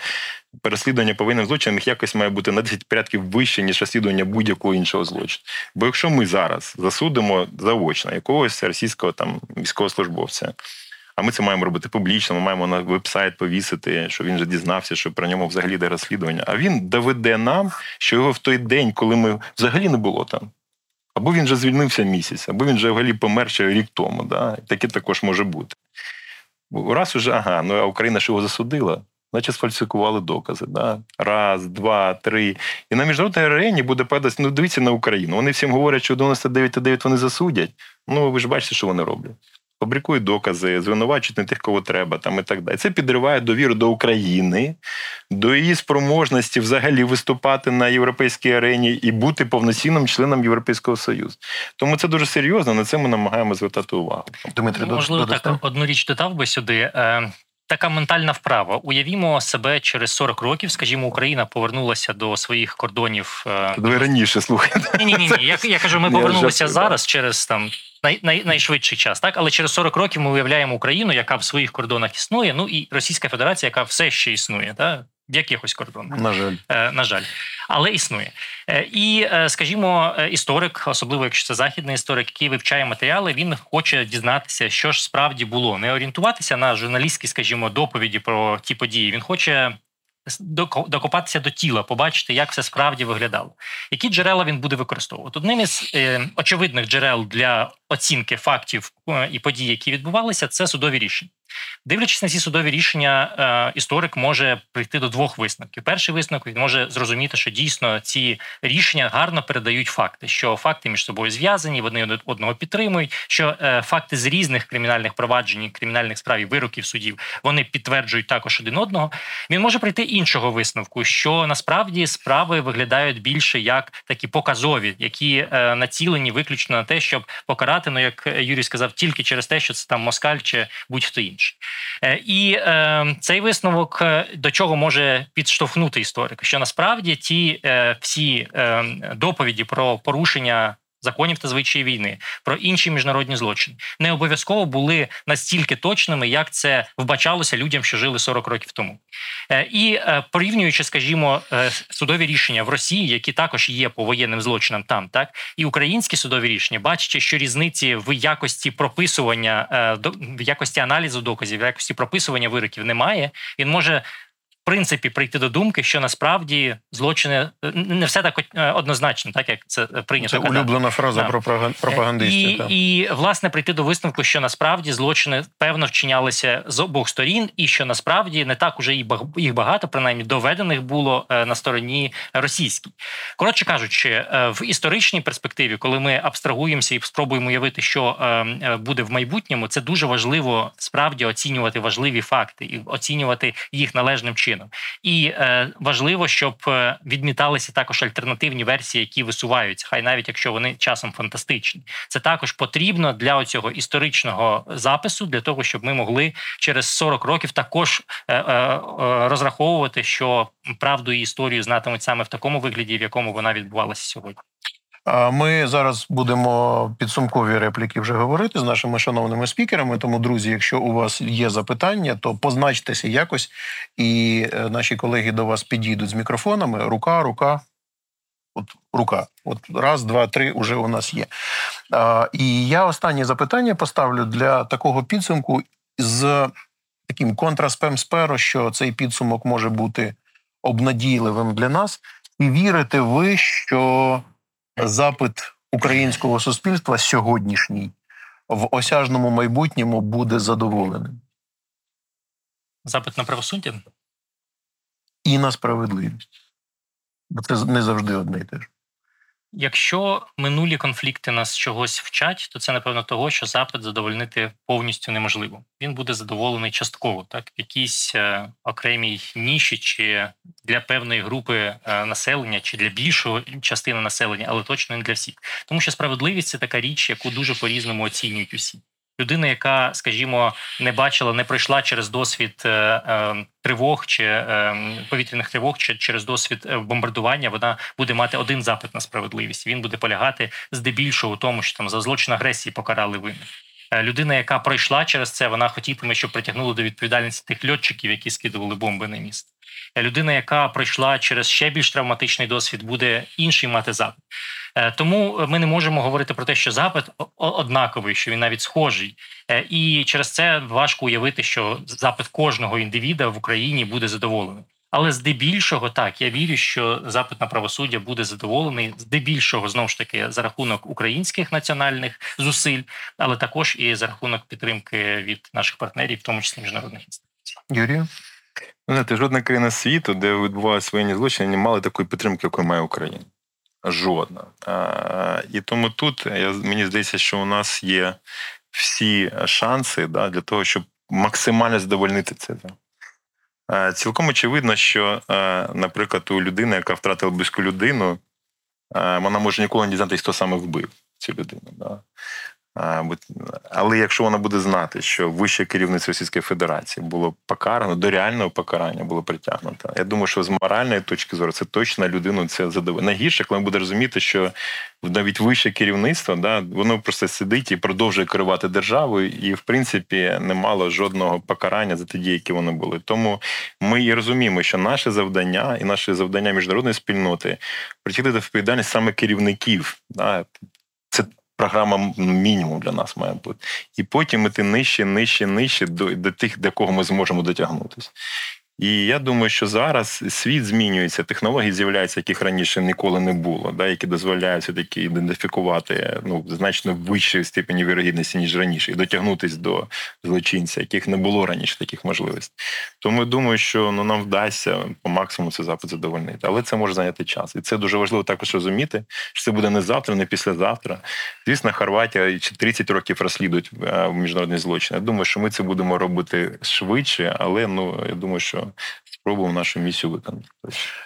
переслідування повинним злочинам їх якось має бути на 10 порядків вище, ніж розслідування будь-якого іншого злочину. Бо якщо ми зараз засудимо заочно якогось російського там військовослужбовця, а ми це маємо робити публічно, ми маємо на веб-сайт повісити, що він вже дізнався, що про ньому взагалі йде розслідування. А він доведе нам, що його в той день, коли ми взагалі не було там. Або він вже звільнився місяць, або він вже взагалі помер ще рік тому. Да? Таке також може бути. Раз уже, ага, ну а Україна ж його засудила, значить сфальсифікували докази. Да? Раз, два, три. І на міжнародній арені буде падати, ну дивіться на Україну. Вони всім говорять, що 99,9 вони засудять. Ну ви ж бачите, що вони роблять. Фабрикують докази, звинувачують не тих, кого треба, там і так далі. Це підриває довіру до України, до її спроможності взагалі виступати на європейській арені і бути повноцінним членом Європейського Союзу. Тому це дуже серйозно. На це ми намагаємо звертати увагу. Дмитрий, Ну, Можливо, додасте? так одну річ додав би сюди. Е, Така ментальна вправа. Уявімо себе через 40 років, скажімо, Україна повернулася до своїх кордонів. е, Ви раніше слухайте. Ні, ні, ні, ні. Я, я кажу, ми повернулися зараз через там най, най, найшвидший час, так але через 40 років ми уявляємо Україну, яка в своїх кордонах існує. Ну і Російська Федерація, яка все ще існує, так? в якихось кордонах. На жаль. Е, на жаль, але існує. Е, І, е, скажімо, історик, особливо якщо це західний історик, який вивчає матеріали, він хоче дізнатися, що ж справді було, не орієнтуватися на журналістські, скажімо, доповіді про ті події. Він хоче докопатися до тіла, побачити, як все справді виглядало. Які джерела він буде використовувати? Одним із е, очевидних джерел для оцінки фактів е, і подій, які відбувалися, це судові рішення. Дивлячись на ці судові рішення, е, історик може прийти до двох висновків. Перший висновок він може зрозуміти, що дійсно ці рішення гарно передають факти, що факти між собою зв'язані, вони одного підтримують. Що е, факти з різних кримінальних проваджень, кримінальних справ і вироків судів вони підтверджують також один одного. Він може прийти іншого висновку, що насправді справи виглядають більше як такі показові, які е, націлені виключно на те, щоб покарати, ну як Юрій сказав, тільки через те, що це там москаль чи будь-хто інший. Е, І е, цей висновок е, до чого може підштовхнути історика, що насправді ті е, всі е, доповіді про порушення. Законів та звичаї війни про інші міжнародні злочини не обов'язково були настільки точними, як це вбачалося людям, що жили 40 років тому. Е, І е, порівнюючи, скажімо, е, судові рішення в Росії, які також є по воєнним злочинам там, так і українські судові рішення, бачачи, що різниці в якості прописування в якості аналізу доказів, в якості прописування вироків немає, він може. Принципі, прийти до думки, що насправді злочини е, не все так е, однозначно, так як це е, прийнято. Це казати. улюблена фраза Да. пропаган- пропагандистів. І, так. і власне прийти до висновку, що насправді злочини певно вчинялися з обох сторін, і що насправді не так уже їх багато, принаймні доведених було е, на стороні російській. Коротше кажучи, е, в історичній перспективі, коли ми абстрагуємося і спробуємо уявити, що е, е, буде в майбутньому, це дуже важливо справді оцінювати важливі факти і оцінювати їх належним чином. Чином. І е, важливо, щоб е, відміталися також альтернативні версії, які висуваються, хай навіть якщо вони часом фантастичні. Це також потрібно для цього історичного запису, для того, щоб ми могли через 40 років також е, е, е, розраховувати, що правду і історію знатимуть саме в такому вигляді, в якому вона відбувалася сьогодні. Ми зараз будемо підсумкові репліки вже говорити з нашими шановними спікерами. Тому, друзі, якщо у вас є запитання, то позначтеся якось, і е, наші колеги до вас підійдуть з мікрофонами. Рука, рука. От рука. От раз, два, три уже у нас є. І я останнє запитання поставлю для такого підсумку з таким контраспем сперо, що цей підсумок може бути обнадійливим для нас. І вірите ви, що запит українського суспільства сьогоднішній в осяжному майбутньому буде задоволеним Запит на правосуддя. і на справедливість. Бо це не завжди одне і те ж. Якщо минулі конфлікти нас чогось вчать, то це напевно того, що запит задовольнити повністю неможливо. Він буде задоволений частково, так в якійсь е, окремій ніші чи для певної групи е, населення, чи для більшої частини населення, але точно не для всіх. Тому що справедливість це така річ, яку дуже по-різному оцінюють усі. Людина, яка, скажімо, не бачила, не пройшла через досвід е, е, тривог чи е, повітряних тривог, чи через досвід бомбардування, вона буде мати один запит на справедливість. Він буде полягати здебільшого у тому, що там за злочин агресії покарали винних. Людина, яка пройшла через це, вона хотітиме, щоб притягнули до відповідальності тих льотчиків, які скидували бомби на міст. Людина, яка пройшла через ще більш травматичний досвід, буде інший мати запит. Е, Тому ми не можемо говорити про те, що запит однаковий, що він навіть схожий, Е, і через це важко уявити, що запит кожного індивіда в Україні буде задоволений. Але здебільшого так я вірю, що запит на правосуддя буде задоволений здебільшого знову ж таки за рахунок українських національних зусиль, але також і за рахунок підтримки від наших партнерів, в тому числі міжнародних інституцій. Юрію? Знаєте, жодна країна світу, де відбуваються воєнні злочини, не мала такої підтримки, яку має Україна. Жодна. І тому тут мені здається, що у нас є всі шанси да, для того, щоб максимально задовольнити це. Цілком очевидно, що, наприклад, у людини, яка втратила близьку людину, вона може ніколи не дізнатися, хто саме вбив цю людину. Да. Але якщо вона буде знати, що вище керівництво Російської Федерації було покарано, до реального покарання було притягнуто. Я думаю, що з моральної точки зору це точно людину це задовольне. Найгірше, коли буде розуміти, що навіть вище керівництво, да, воно просто сидить і продовжує керувати державою, і в принципі не мало жодного покарання за ті дії, які вони були. Тому ми і розуміємо, що наше завдання і наше завдання міжнародної спільноти притягнути відповідальність саме керівників. Да, це програма мінімум для нас має бути. І потім іти нижче, нижче, нижче до, до тих, до кого ми зможемо дотягнутися. І я думаю, що зараз світ змінюється, технології з'являються, яких раніше ніколи не було, да, які дозволяють все-таки ідентифікувати ну, значно вищої степені вірогідності, ніж раніше, і дотягнутися до злочинця, яких не було раніше таких можливостей. Тому я думаю, що ну, нам вдасться по максимуму цей запит задовольнити. Але це може зайняти час. І це дуже важливо також розуміти, що це буде не завтра, не післязавтра. Звісно, Хорватія чи 30 років розслідують е, міжнародні злочини. Я думаю, що ми це будемо робити швидше, але ну я думаю, що спробуємо нашу місію виконати.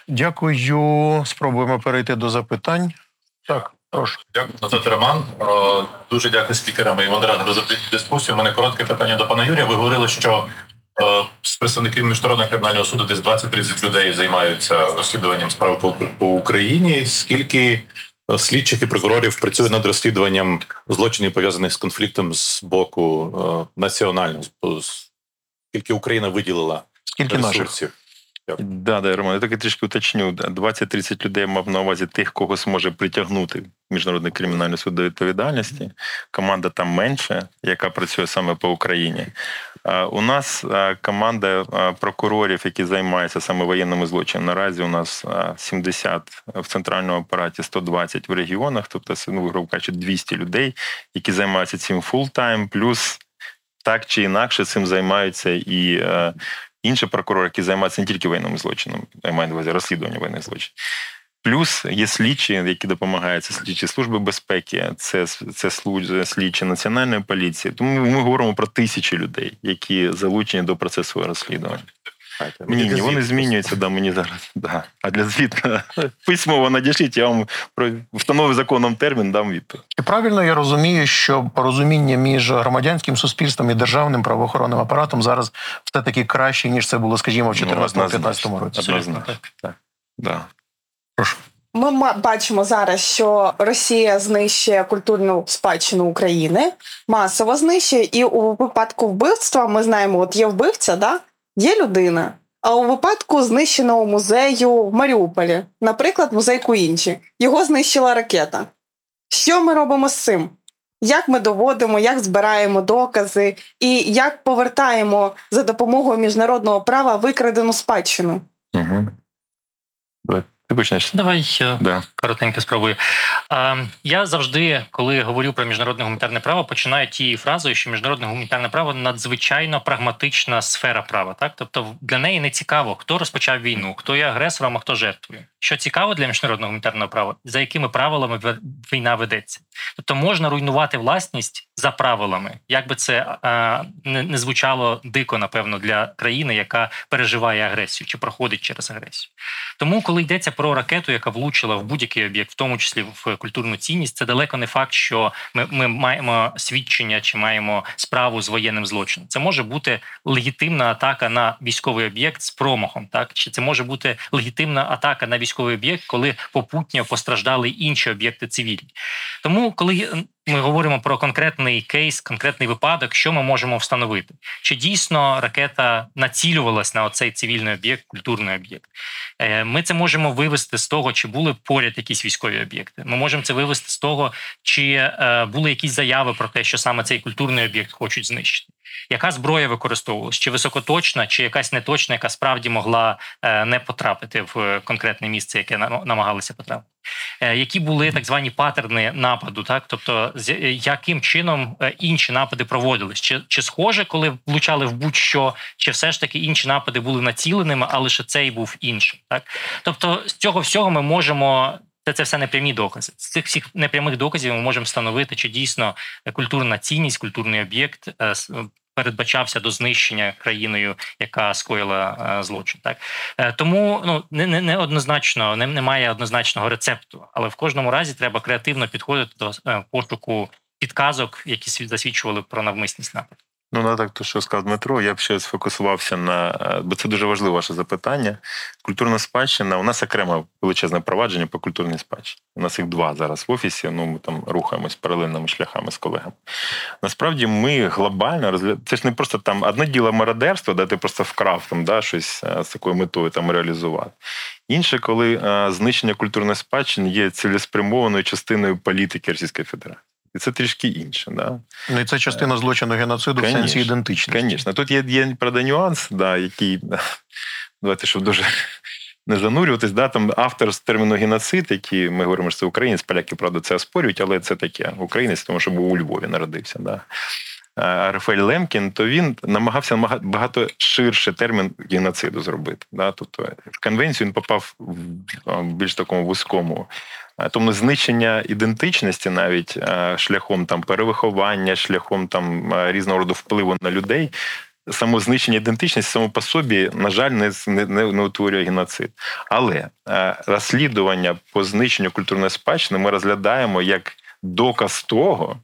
Дякую. Спробуємо перейти до запитань. Так, прошу. Дякую за це, Роман. Дуже дякую спікерам і модератору за дискусію. У мене коротке питання до пана Юрія. Ви говорили, що е, з представників міжнародного кримінального суду десь 20-30 людей займаються розслідуванням справ по, по Україні. Скільки е, слідчих і прокурорів працює над розслідуванням злочинів пов'язаних з конфліктом з боку е, національного? Скільки Україна виділила Скільки наших? Да, да, Роман, я таки трішки уточню. 20-30 людей мав на увазі тих, кого зможе притягнути міжнародний кримінальний суд до відповідальності. Команда там менше, яка працює саме по Україні. У нас команда прокурорів, які займаються саме воєнними злочинами. Наразі у нас 70 в центральному апараті, 120 в регіонах, тобто ну, грубо кажучи, 200 людей, які займаються цим full-time, плюс так чи інакше цим займаються і інші прокурори, які займаються не тільки воєнними злочинами, я маю на увазі розслідування воєнних злочинів. Плюс є слідчі, які допомагають, це слідчі служби безпеки, це, це слідчі національної поліції. Тому ми говоримо про тисячі людей, які залучені до процесу розслідування. Ні, ні, вони змінюються, да, мені зараз. Да. А для звіту *laughs* письмово надішліть, я вам про встановив законом термін, дам відповідь. І правильно я розумію, що порозуміння між громадянським суспільством і державним правоохоронним апаратом зараз все таки краще, ніж це було, скажімо, в Ну, 2014-2015 році. Однозначно. так. Да. Ми ма- бачимо зараз, що Росія знищує культурну спадщину України, масово знищує, і у випадку вбивства ми знаємо, от є вбивця, да? Є людина. А у випадку знищеного музею в Маріуполі, наприклад, музей Куінчі, його знищила ракета. Що ми робимо з цим? Як ми доводимо, як збираємо докази, і як повертаємо за допомогою міжнародного права викрадену спадщину? Угу. Ти почнеш. Давай е, Да. коротенько спробую. А, я завжди, коли говорю про міжнародне гуманітарне право, починаю тією фразою, що міжнародне гуманітарне право надзвичайно прагматична сфера права. Так, тобто для неї не цікаво, хто розпочав війну, хто є агресором, а хто жертвою. Що цікаво для міжнародного гуманітарного права, за якими правилами війна ведеться. Тобто можна руйнувати власність за правилами, як би це е, не, не звучало дико, напевно, для країни, яка переживає агресію чи проходить через агресію. Тому, коли йдеться про ракету, яка влучила в будь-який об'єкт, в тому числі в культурну цінність, це далеко не факт, що ми, ми маємо свідчення чи маємо справу з воєнним злочином. Це може бути легітимна атака на військовий об'єкт з промахом, так чи це може бути легітимна атака на військовий об'єкт, коли попутньо постраждали інші об'єкти цивільні. Тому, коли ми говоримо про конкретний кейс, конкретний випадок, що ми можемо встановити, чи дійсно ракета націлювалась на оцей цивільний об'єкт, культурний об'єкт. Е, Ми це можемо вивести з того, чи були поряд якісь військові об'єкти. Ми можемо це вивести з того, чи е, були якісь заяви про те, що саме цей культурний об'єкт хочуть знищити. Яка зброя використовувалась? Чи високоточна, чи якась неточна, яка справді могла е, не потрапити в е, конкретне місце, яке на- намагалися потрапити? Е, Які були так звані патерни нападу, так тобто з яким чином інші напади проводились? Чи, чи схоже, коли влучали в будь-що, чи все ж таки інші напади були націленими, а лише цей був іншим? Так тобто з цього всього ми можемо. Це, це все непрямі докази. З цих всіх непрямих доказів ми можемо встановити, чи дійсно е, культурна цінність, культурний об'єкт е, е, передбачався до знищення країною, яка скоїла злочин. Так тому ну не, не, не однозначно, не, немає однозначного рецепту, але в кожному разі треба креативно підходити до пошуку підказок, які свід- засвідчували про навмисність нападу. Ну, на так, то що сказав Дмитро, я б ще сфокусувався на е, бо це дуже важливе ваше запитання. Культурна спадщина. У нас окремо величезне провадження по культурній спадщині. У нас їх два зараз в офісі. Ну ми там рухаємось паралельними шляхами з колегами. Насправді ми глобально розгляд... Це ж не просто там одне діло мародерство, де ти просто вкрав там да, щось е, з такою метою там реалізувати. Інше, коли е, знищення культурної спадщини є цілеспрямованою частиною політики Російської Федерації. І це трішки інше. Да? Ну і це частина злочину геноциду в сенсі ідентичності. Звісно, тут є, є правда, нюанс, да, який *laughs* давайте, щоб дуже не занурюватись, да, там автор з терміну геноцид, який ми говоримо, що це українець, поляки, правда, це оспорюють, але це таке українець, тому що був у Львові народився. Да. А Рафаель Лемкін, то він намагався багато ширше термін геноциду зробити. Да? Тобто в конвенцію він попав в більш такому вузькому. А, Тому знищення ідентичності навіть шляхом там перевиховання, шляхом там різного роду впливу на людей. Само знищення ідентичності само по собі, на жаль, не, не, не утворює геноцид. Але е, розслідування по знищенню культурної спадщини ми розглядаємо як доказ того,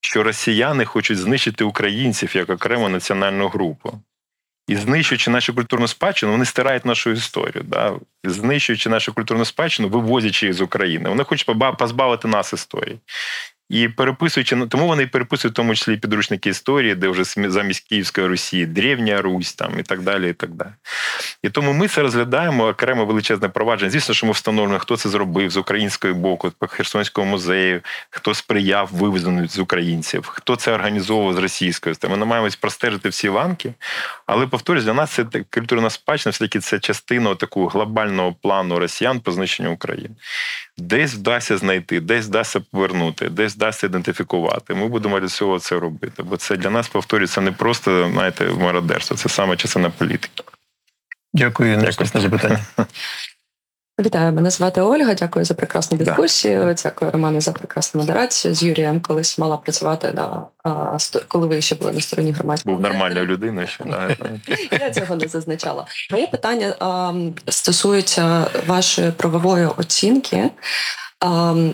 що росіяни хочуть знищити українців як окрему національну групу. І знищуючи нашу культурну спадщину, вони стирають нашу історію. Да? Знищуючи нашу культурну спадщину, вивозячи її з України. Вони хочуть позбавити нас історії. І переписуючи, тому вони переписують в тому числі підручники історії, де вже замість Київської Русі, Древня Русь там, і так далі. І так далі. І тому ми це розглядаємо окремо величезне провадження. Звісно, що ми встановлюємо, хто це зробив з українського боку, по Херсонського музею, хто сприяв вивезенню з українців, хто це організовував з російської. Ми намагаємось простежити всі ланки. Але повторюсь, для нас це культурна спадщина, все таки це частина такого глобального плану росіян по знищенню України. Десь вдасться знайти, десь вдасться повернути, десь вдасться ідентифікувати. Ми будемо для цього це робити. Бо це для нас повторюється не просто знаєте, мародерство, це саме частина політики. Дякую, Дякую. наступне запитання. *laughs* Вітаю, мене звати Ольга. Дякую за прекрасну дискусію. Дякую, Романе, за прекрасну модерацію. З Юрієм колись мала працювати на коли ви ще були на стороні громадського. Був нормальною людиною. Ще *laughs* я цього не зазначала. Моє питання стосується вашої правової оцінки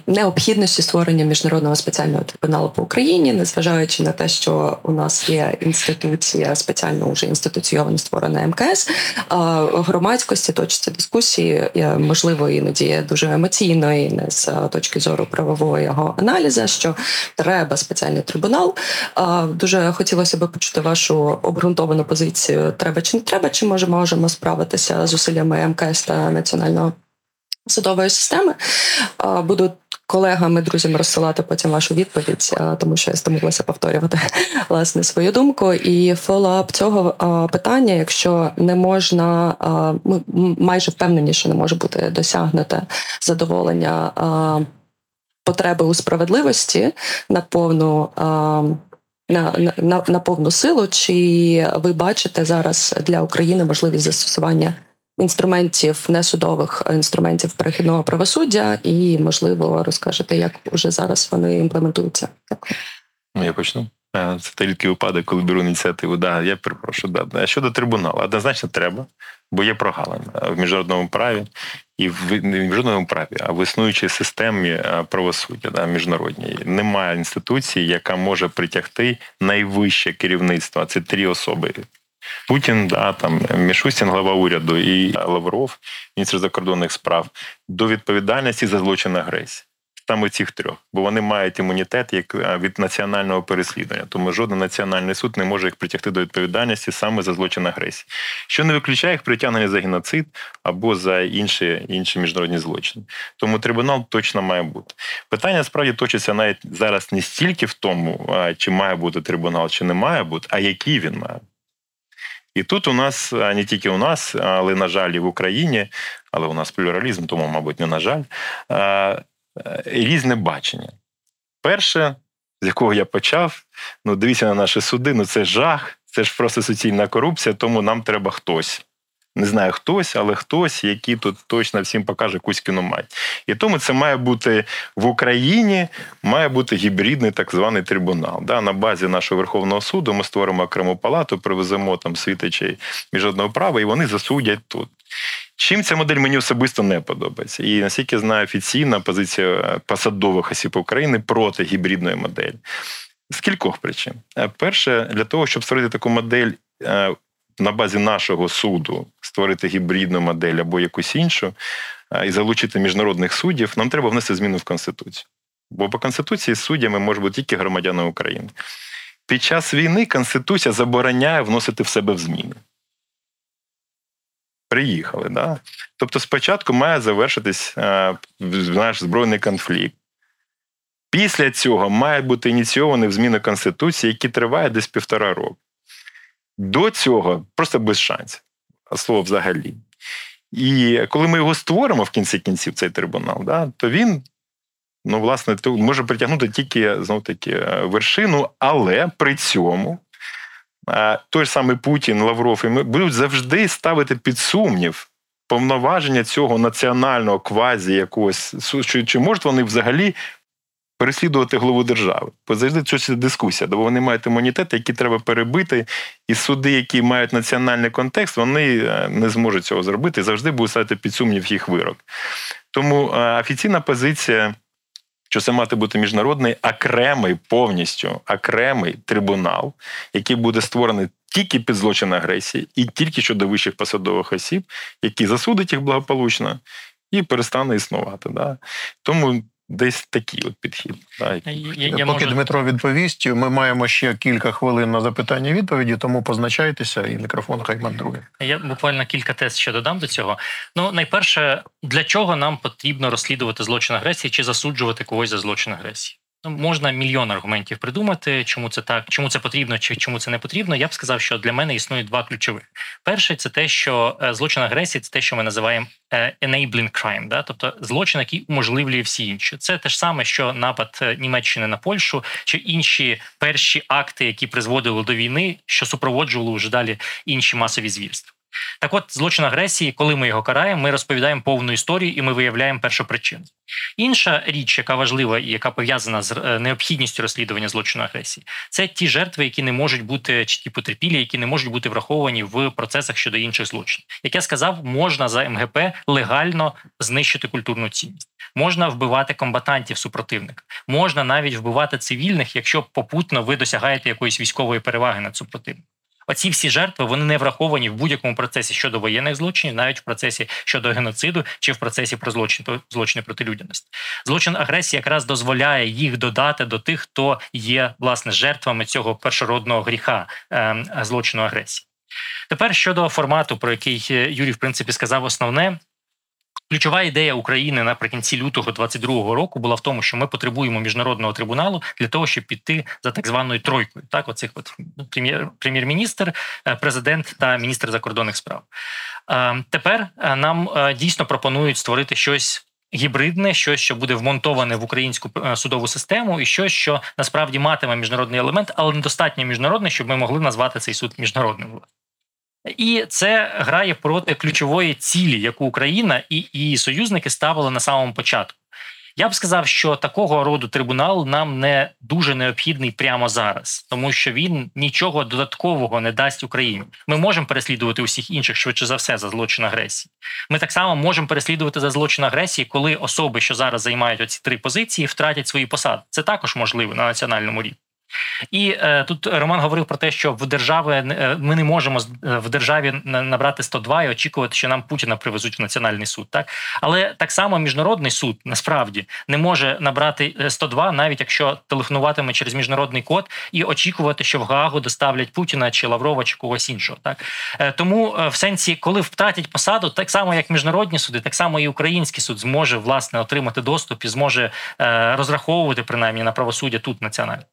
необхідності створення міжнародного спеціального трибуналу по Україні, незважаючи на те, що у нас є інституція спеціально вже інституційовано створена МКС, громадськості точаться дискусії, можливо, іноді дуже емоційної, не з точки зору правового аналізу, що треба спеціальний трибунал. Дуже хотілося б почути вашу обґрунтовану позицію: треба чи не треба, чи може можемо справитися з усиллями МКС та національного судової системи. Буду колегам і друзям розсилати потім вашу відповідь, тому що я стомилася повторювати *laughs* власне свою думку. І фоллоуап цього питання, якщо не можна, ми майже впевнені, що не може бути досягнуте задоволення потреби у справедливості на повну. На, на на, повну силу, чи ви бачите зараз для України можливість застосування інструментів несудових інструментів перехідного правосуддя, і можливо розкажете, як уже зараз вони імплементуються. Ну я почну. Е, це той рідкий випадок, коли беру ініціативу. Да, я перепрошую. Да. А щодо трибуналу, однозначно треба, бо є прогалин в міжнародному праві і в не в міжнародному праві, а в існуючій системі е, правосуддя да, міжнародній. Немає інституції, яка може притягти найвище керівництво. Це три особи: Путін, да, там Мішустін, глава уряду, і Лавров, міністр закордонних справ, до відповідальності за злочин агресії. Саме цих трьох, бо вони мають імунітет як е, від національного переслідування, тому жоден національний суд не може їх притягти до відповідальності саме за злочин агресії, що не виключає їх притягнення за геноцид або за інші інші міжнародні злочини. Тому трибунал точно має бути. Питання справді точиться навіть зараз не стільки в тому, чи має бути трибунал, чи не має бути, а який він має. І тут у нас не тільки у нас, але на жаль, і в Україні, але у нас плюралізм, тому, мабуть, не на жаль, різне бачення. Перше, з якого я почав, ну дивіться на наші суди, ну це жах, це ж просто суцільна корупція, тому нам треба хтось не знаю хтось, але хтось, який тут точно всім покаже Кузькіну мать. І тому це має бути в Україні, має бути гібридний так званий трибунал. Да? На базі нашого Верховного суду ми створимо окрему палату, привеземо там світичей міжнародного права, і вони засудять тут. Чим ця модель мені особисто не подобається, і наскільки знаю офіційна позиція посадових осіб України проти гібридної моделі. З кількох причин. Перше, для того, щоб створити таку модель е, на базі нашого суду створити гібридну модель або якусь іншу і залучити міжнародних суддів, нам треба внести зміну в Конституцію. Бо по Конституції суддями можуть бути тільки громадяни України. Під час війни Конституція забороняє вносити в себе в зміни. Приїхали, да? Тобто, спочатку має завершитись наш збройний конфлікт. Після цього має бути ініційовані в зміни Конституції, які тривають десь півтора року. До цього просто без шансів. Слово взагалі. І коли ми його створимо в кінці кінців, цей трибунал, да, то він, ну, власне, може притягнути тільки знов таки е, вершину, але при цьому е, той ж самий Путін, Лавров і ми будуть завжди ставити під сумнів повноваження цього національного квазі якогось, чи, чи можуть вони взагалі переслідувати главу держави. Бо завжди це дискусія, бо вони мають імунітет, які треба перебити, і суди, які мають національний контекст, вони е, не зможуть цього зробити завжди будуть ставити під сумнів їх вирок. Тому е, офіційна позиція. Що це мати бути міжнародний окремий, повністю окремий трибунал, який буде створений тільки під злочин агресії і тільки щодо вищих посадових осіб, які засудить їх благополучно і перестане існувати. Да? Тому Десь такий от підхід. Так. Я, я, я Поки можу... Дмитро відповість, ми маємо ще кілька хвилин на запитання відповіді, тому позначайтеся і мікрофон хай мандрує. Я буквально кілька тез ще додам до цього. Ну, найперше, для чого нам потрібно розслідувати злочин агресії чи засуджувати когось за злочин агресії? Ну, можна мільйон аргументів придумати, чому це так, чому це потрібно, чи чому це не потрібно. Я б сказав, що для мене існує два ключових. Перший це те, що е, злочин агресії це те, що ми називаємо е, enabling crime, да? тобто злочин, який уможливлює всі інші. Це те ж саме, що напад е, Німеччини на Польщу, чи інші перші акти, які призводили до війни, що супроводжували вже далі інші масові звірства. Так, от злочин агресії, коли ми його караємо, ми розповідаємо повну історію і ми виявляємо першопричину. Інша річ, яка важлива і яка пов'язана з е, необхідністю розслідування злочину агресії, це ті жертви, які не можуть бути чи ті потерпілі, які не можуть бути враховані в процесах щодо інших злочинів. Як я сказав, можна за МГП легально знищити культурну цінність. Можна вбивати комбатантів супротивника, можна навіть вбивати цивільних, якщо попутно ви досягаєте якоїсь військової переваги над супротивником. Оці всі жертви вони не враховані в будь-якому процесі щодо воєнних злочинів, навіть в процесі щодо геноциду чи в процесі про злочин злочини проти людяності. Злочин агресії якраз дозволяє їх додати до тих, хто є власне жертвами цього першородного гріха е, злочину агресії. Тепер щодо формату, про який е, Юрій в принципі сказав, основне Ключова ідея України наприкінці лютого 22-го року була в тому, що ми потребуємо міжнародного трибуналу для того, щоб піти за так званою тройкою. Так, оцих от прем'єр прем'єр-міністр, е, президент та міністр закордонних справ. Е, тепер е, нам дійсно пропонують створити щось. Гібридне, щось, що буде вмонтоване в українську судову систему, і щось, що насправді матиме міжнародний елемент, але недостатньо міжнародний, щоб ми могли назвати цей суд міжнародним. І це грає проти ключової цілі, яку Україна і її союзники ставили на самому початку. Я б сказав, що такого роду трибунал нам не дуже необхідний прямо зараз, тому що він нічого додаткового не дасть Україні. Ми можемо переслідувати усіх інших швидше за все за злочин агресії. Ми так само можемо переслідувати за злочин агресії, коли особи, що зараз займають оці три позиції, втратять свої посади. Це також можливо на національному рівні. І е, тут Роман говорив про те, що в держави е, ми не можемо е, в державі набрати 102 і очікувати, що нам Путіна привезуть в національний суд. Так але так само міжнародний суд насправді не може набрати 102, е, навіть якщо телефонуватиме через міжнародний код, і очікувати, що в Гаагу доставлять Путіна чи Лаврова чи когось іншого. Так е, тому в сенсі, коли втратять посаду, так само як міжнародні суди, так само і український суд зможе власне отримати доступ і зможе е, розраховувати принаймні на правосуддя тут національне.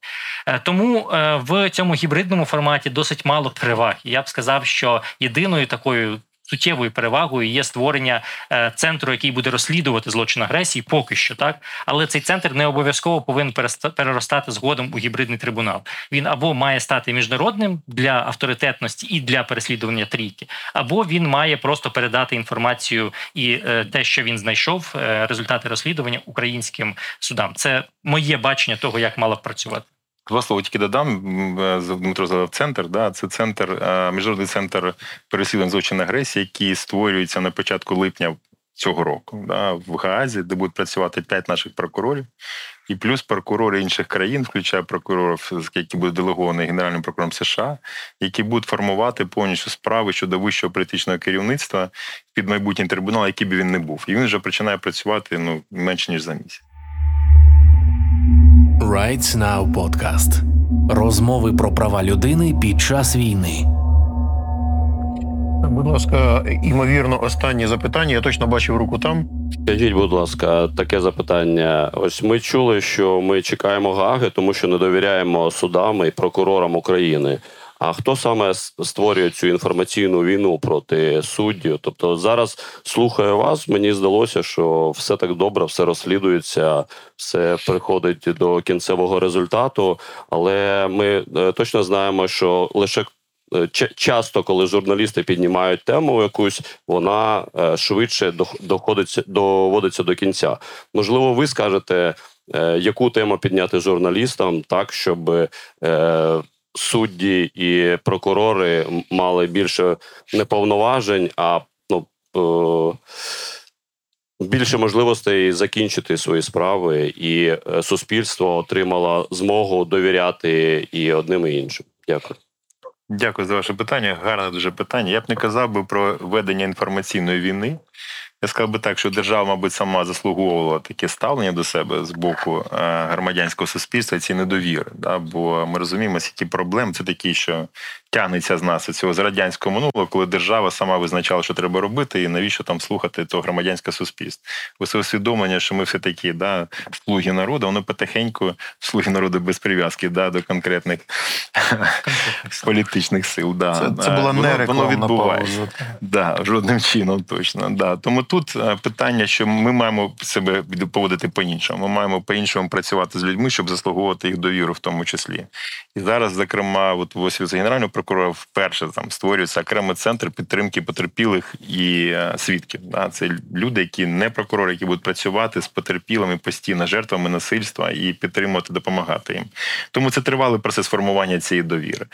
Е, тому е, в цьому гібридному форматі досить мало переваг. Я б сказав, що єдиною такою. Суттєвою перевагою є створення е, центру, який буде розслідувати злочин агресії, поки що так, але цей центр не обов'язково повинен переростати згодом у гібридний трибунал. Він або має стати міжнародним для авторитетності і для переслідування трійки, або він має просто передати інформацію і те, що він знайшов, результати розслідування українським судам. Це моє бачення того, як мало б працювати. Два слова тільки додам. Дмитро згадав центр. Да, Це центр, міжнародний центр переслідувань злочин агресії, який створюється на початку липня цього року да, в Гаазі, де будуть працювати п'ять наших прокурорів, і плюс прокурори інших країн, включає прокурорів, які будуть делеговані Генеральним прокурором США, які будуть формувати повністю справи щодо вищого політичного керівництва під майбутній трибунал, який би він не був. І він вже починає працювати ну менше ніж за місяць. Rights Now Podcast. Розмови про права людини під час війни. Будь ласка, імовірно, останнє запитання. Я точно бачив руку там. Скажіть, будь ласка, таке запитання. Ось ми чули, що ми чекаємо Гаги, тому що не довіряємо судам і прокурорам України. А хто саме створює цю інформаційну війну проти суддів? Тобто зараз слухаю вас, мені здалося, що все так добре, все розслідується, все приходить до кінцевого результату. Але ми е, точно знаємо, що лише е, Часто, коли журналісти піднімають тему якусь, вона е, швидше доходиться доводиться до кінця. Можливо, ви скажете, яку тему підняти журналістам, так щоб судді і прокурори мали більше не повноважень, а ну, е, більше можливостей закінчити свої справи, і е, суспільство отримало змогу довіряти і одним і іншим. Дякую. Дякую за ваше питання. Гарне дуже питання. Я б не казав би про ведення інформаційної війни. Я сказав би так, що держава, мабуть, сама заслуговувала таке ставлення до себе з боку е, громадянського суспільства ці недовіри. Да? Бо ми розуміємо, які проблеми це такі, що тягнеться з нас цього з радянського минулого, коли держава сама визначала, що треба робити, і навіщо там слухати то громадянське суспільство. Усе усвідомлення, що ми все такі да, слуги народу, воно потихеньку слуги народу без прив'язки да, до конкретних політичних сил. Да. Це, була не воно, рекламна воно відбувається. Да, жодним чином точно. Да. Тому тут е, питання, що ми маємо себе поводити по-іншому. Ми маємо по-іншому працювати з людьми, щоб заслуговувати їх довіру, в тому числі. І зараз, зокрема, от в офісі генерального прокурора вперше там створюється окремий центр підтримки потерпілих і е, свідків. Да. Це люди, які не прокурори, які будуть працювати з потерпілими постійно жертвами насильства і підтримувати, допомагати їм. Тому це тривалий процес формування цієї довіри.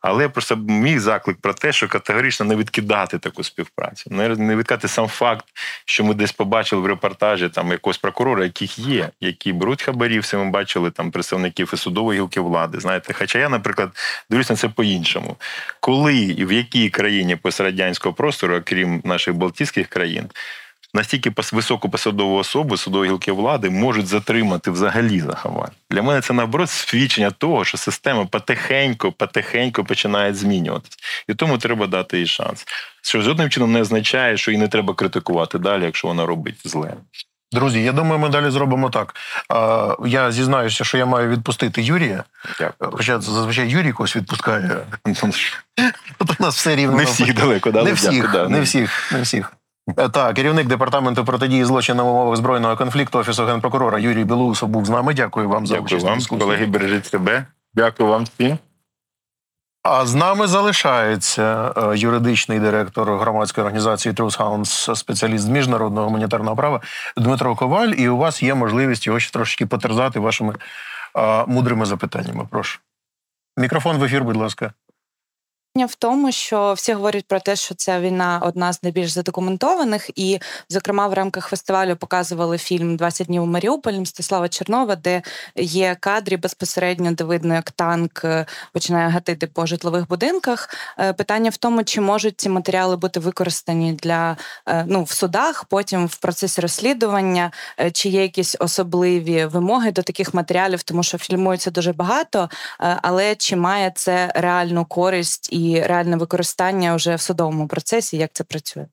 Але просто мій заклик про те, що категорично не відкидати таку співпрацю, не відкидати сам факт, що ми десь побачили в репортажі там якогось прокурора, яких є, які беруть хабарів, все ми бачили там представників і судової гілки влади. Знаєте, хоча я, наприклад, дивлюсь на це по-іншому. Коли і в якій країні пострадянського простору, окрім наших Балтійських країн, настільки високу посадову особу судової гілки влади можуть затримати взагалі за заховання. Для мене це наоборот свідчення того, що система потихеньку, потихеньку починає змінюватися. І тому треба дати їй шанс. Що жодним чином не означає, що її не треба критикувати далі, якщо вона робить зле. Друзі, я думаю, ми далі зробимо так. Я зізнаюся, що я маю відпустити Юрія. Дякую. Хоча зазвичай Юрій когось відпускає. *laughs* Тут у нас все рівно. Не всіх далеко, дали. Не всіх, не всіх, не всіх. Е, так, керівник департаменту протидії злочинам в умовах збройного конфлікту офісу генпрокурора Юрій Білоусов був з нами. Дякую вам Дякую за участь. вам, дискусії. колеги. Бережіть себе. Дякую вам всім. А з нами залишається е, юридичний директор громадської організації Truth Hounds, спеціаліст з міжнародного гуманітарного права Дмитро Коваль. І у вас є можливість його ще трошки потерзати вашими а, мудрими запитаннями. Прошу. Мікрофон в ефір, будь ласка. В тому, що всі говорять про те, що ця війна одна з найбільш задокументованих, і, зокрема, в рамках фестивалю показували фільм «20 днів у Маріуполі Мстислава Чернова, де є кадрі безпосередньо, де видно, як танк е, починає гатити по житлових будинках. Е, питання в тому, чи можуть ці матеріали бути використані для е, ну в судах, потім в процесі розслідування, чи є якісь особливі вимоги до таких матеріалів, тому що фільмується дуже багато, але чи має це реальну користь і реальне використання вже в судовому процесі, як це працює?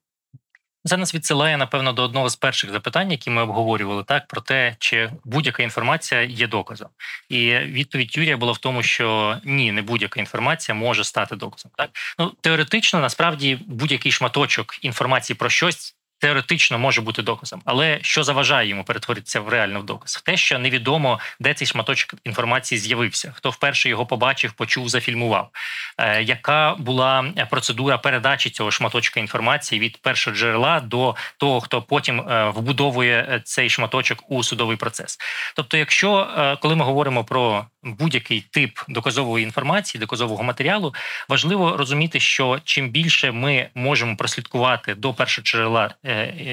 Це нас відсилає, напевно, до одного з перших запитань, які ми обговорювали, так про те, чи будь-яка інформація є доказом. І відповідь Юрія була в тому, що ні, не будь-яка інформація може стати доказом. Так ну теоретично, насправді, будь-який шматочок інформації про щось теоретично може бути доказом, але що заважає йому перетворитися в реально в доказ? Те, що невідомо, де цей шматочок інформації з'явився, хто вперше його побачив, почув, зафільмував, е, яка була процедура передачі цього шматочка інформації від першого джерела до того, хто потім е, вбудовує е, цей шматочок у судовий процес. Тобто, якщо е, коли ми говоримо про будь-який тип доказової інформації, доказового матеріалу, важливо розуміти, що чим більше ми можемо прослідкувати до першого джерела е,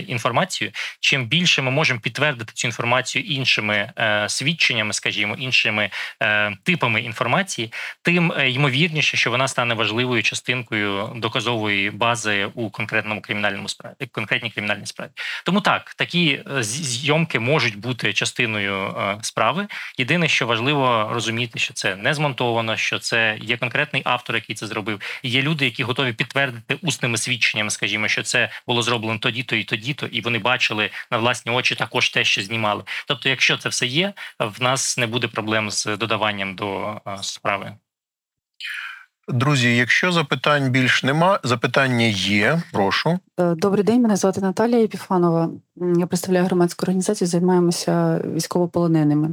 інформацію, чим більше ми можемо підтвердити цю інформацію іншими е, свідченнями, скажімо, іншими е, типами інформації, тим ймовірніше, що вона стане важливою частинкою доказової бази у конкретному кримінальному справі, конкретній кримінальній справі. Тому так такі зйомки можуть бути частиною справи. Єдине, що важливо розуміти, що це не змонтовано, що це є конкретний автор, який це зробив. Є люди, які готові підтвердити усними свідченнями, скажімо, що це було зроблено тоді-то і тоді-то, і вони бачили на власні очі також те, що знімали. Тобто, якщо це все є, в нас не буде проблем з додаванням до справи. Друзі, якщо запитань більш нема, запитання є. Прошу. Е, добрий день, мене звати Наталія Єпіфанова. Я представляю громадську організацію, займаємося військовополоненими.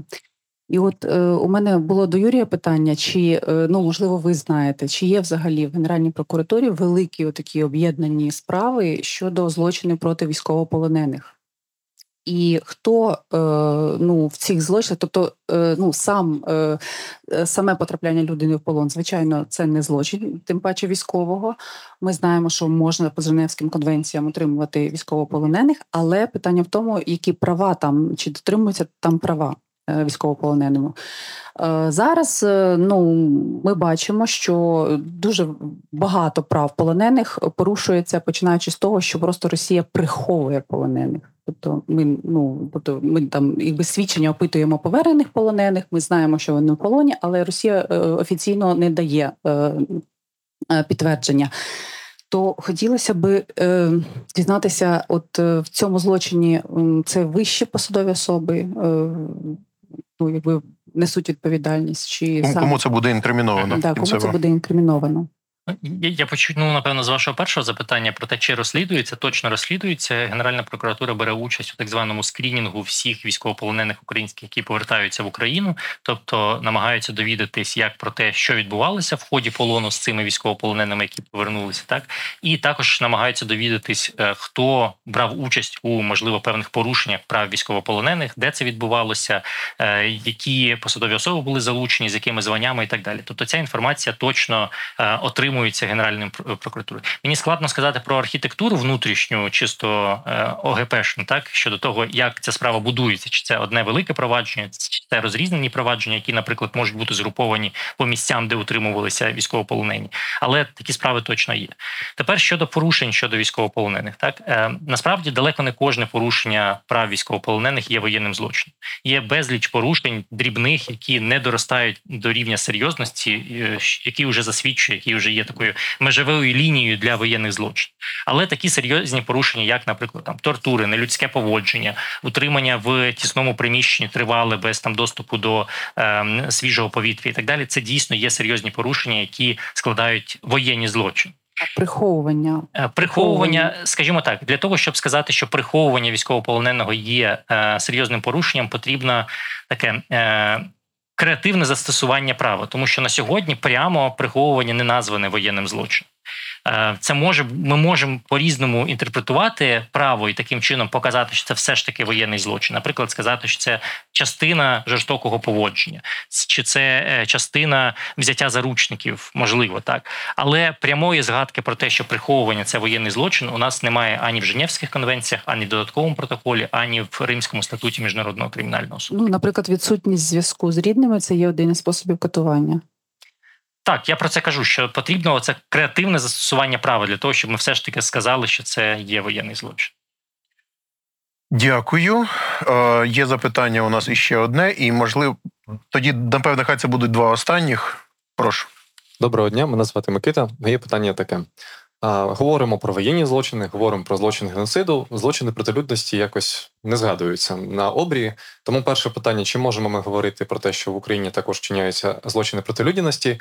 І от е, у мене було до Юрія питання, чи е, ну можливо ви знаєте, чи є взагалі в Генеральній прокуратурі великі такі об'єднані справи щодо злочинів проти військовополонених? І хто е, ну, в цих злочинах, тобто е, ну, сам, е, саме потрапляння людини в полон, звичайно, це не злочин, тим паче військового. Ми знаємо, що можна по Женевським конвенціям отримувати військовополонених, але питання в тому, які права там, чи дотримуються там права. Е, військовополоненому. Е, зараз е, ну, ми бачимо, що дуже багато прав полонених порушується, починаючи з того, що просто Росія приховує полонених. Тобто ми ну тобто ми там якби свідчення опитуємо повернених полонених. Ми знаємо, що вони в полоні, але Росія офіційно не дає підтвердження. То хотілося би е, дізнатися, от е, в цьому злочині це вищі посадові особи, е, ну якби несуть відповідальність? Чи Кому, сам... кому це буде інкриміновано? да, кому це буде інкриміновано? Я, я почну, напевно, з вашого першого запитання про те, чи розслідується, точно розслідується. Генеральна прокуратура бере участь у так званому скрінінгу всіх військовополонених українських, які повертаються в Україну, тобто намагаються довідатись як про те, що відбувалося в ході полону з цими військовополоненими, які повернулися, так і також намагаються довідатись, е, хто брав участь у можливо певних порушеннях прав військовополонених, де це відбувалося, е, які посадові особи були залучені, з якими званнями і так далі. Тобто, ця інформація точно е, отримується Генеральним пр- прокуратурою. Мені складно сказати про архітектуру внутрішню, чисто е, ОГПшну, так щодо того, як ця справа будується, чи це одне велике провадження, чи це розрізнені провадження, які, наприклад, можуть бути згруповані по місцям, де утримувалися військовополонені. Але такі справи точно є. Тепер щодо порушень щодо військовополонених, так е, насправді далеко не кожне порушення прав військовополонених є воєнним злочином. Є безліч порушень дрібних, які не доростають до рівня серйозності, е, які вже засвідчує, які вже є такою межовою лінією для воєнних злочинів. Але такі серйозні порушення, як, наприклад, там тортури, нелюдське поводження, утримання в тісному приміщенні тривале без там доступу до ем, свіжого повітря і так далі, це дійсно є серйозні порушення, які складають воєнні злочини. Приховування Е, Приховування, скажімо так, для того, щоб сказати, що приховування військовополоненого є е, серйозним порушенням, потрібно таке. Е, Креативне застосування права, тому що на сьогодні прямо приховування не назване воєнним злочином. Е, Це може ми можемо по-різному інтерпретувати право і таким чином показати, що це все ж таки воєнний злочин. Наприклад, сказати, що це частина жорстокого поводження, чи це е, частина взяття заручників, можливо, так. Але прямої згадки про те, що приховування це воєнний злочин, у нас немає ані в Женевських конвенціях, ані в додатковому протоколі, ані в Римському статуті міжнародного кримінального суду. ну, наприклад, відсутність зв'язку з рідними це є один із способів катування. Так, я про це кажу, що потрібно це креативне застосування права для того, щоб ми все ж таки сказали, що це є воєнний злочин. Дякую. Е, є запитання у нас іще одне, і можливо, тоді, напевно, хай це будуть два останніх. Прошу. Доброго дня, мене звати Микита. Моє питання таке: а, говоримо про воєнні злочини, говоримо про злочин геноциду. Злочини проти людності якось не згадуються на обрії. Тому перше питання: чи можемо ми говорити про те, що в Україні також вчиняються злочини проти людяності?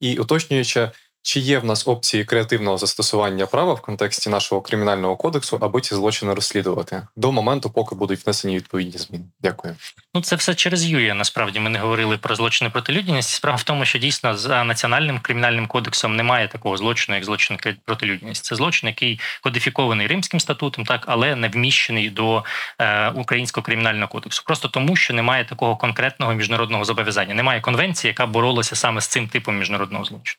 І уточнюючи, чи є в нас опції креативного застосування права в контексті нашого кримінального кодексу, аби ці злочини розслідувати до моменту, поки будуть внесені відповідні зміни? Дякую. Ну, це все через Юрія. Насправді ми не говорили про злочини проти людяності. Справа в тому, що дійсно за національним кримінальним кодексом немає такого злочину, як злочин проти людяності. Це злочин, який кодифікований римським статутом, так але не вміщений до е, українського кримінального кодексу. Просто тому, що немає такого конкретного міжнародного зобов'язання. Немає конвенції, яка боролася саме з цим типом міжнародного злочину.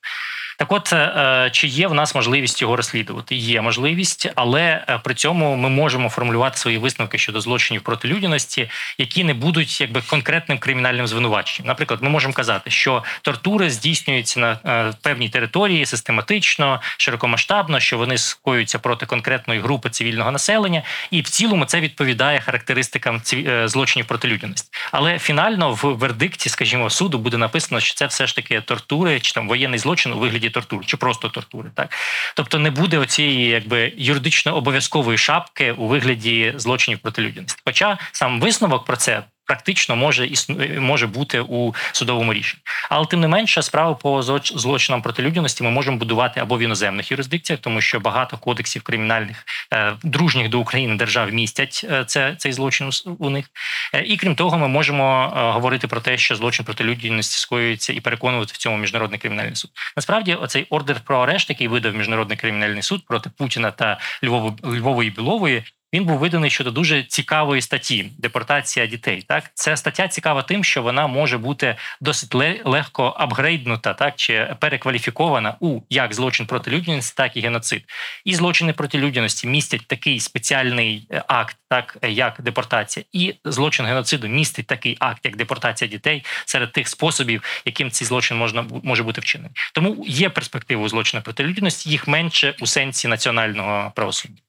Так, от е, чи є в нас можливість його розслідувати? Є можливість, але е, при цьому ми можемо формулювати свої висновки щодо злочинів проти людяності, які не будуть якби конкретним кримінальним звинуваченням. Наприклад, ми можемо казати, що тортури здійснюються на е, певній території систематично, широкомасштабно, що вони скоюються проти конкретної групи цивільного населення, і в цілому це відповідає характеристикам е, злочинів проти людяності. Але фінально в вердикті, скажімо, суду буде написано, що це все ж таки тортури, чи там воєнний злочин у вигляді тортур, чи просто тортури. Так тобто не буде оцієї якби юридично обов'язкової шапки у вигляді злочинів проти людяності. Хоча сам висновок про це. Практично може існу- може бути у судовому рішенні, але тим не менше, справи по злоч- злочинам проти людяності ми можемо будувати або в іноземних юрисдикціях, тому що багато кодексів кримінальних е, дружніх до України держав містять е, це цей злочин у них. Е, І крім того, ми можемо говорити про те, що злочин проти людяності скоюється і переконувати в цьому міжнародний кримінальний суд. Насправді, оцей ордер про арешт, який видав міжнародний кримінальний суд проти Путіна та Львову Львової Білової. Він був виданий щодо дуже цікавої статті депортація дітей. Так, ця стаття цікава тим, що вона може бути досить ле- легко апгрейднута, так чи перекваліфікована у як злочин проти людяності, так і геноцид. І злочини проти людяності містять такий спеціальний е, акт, так як депортація, і злочин геноциду містить такий акт, як депортація дітей серед тих способів, яким цей злочин можна може бути вчинений. Тому є перспективи у злочинах проти людяності, їх менше у сенсі національного правосуддя.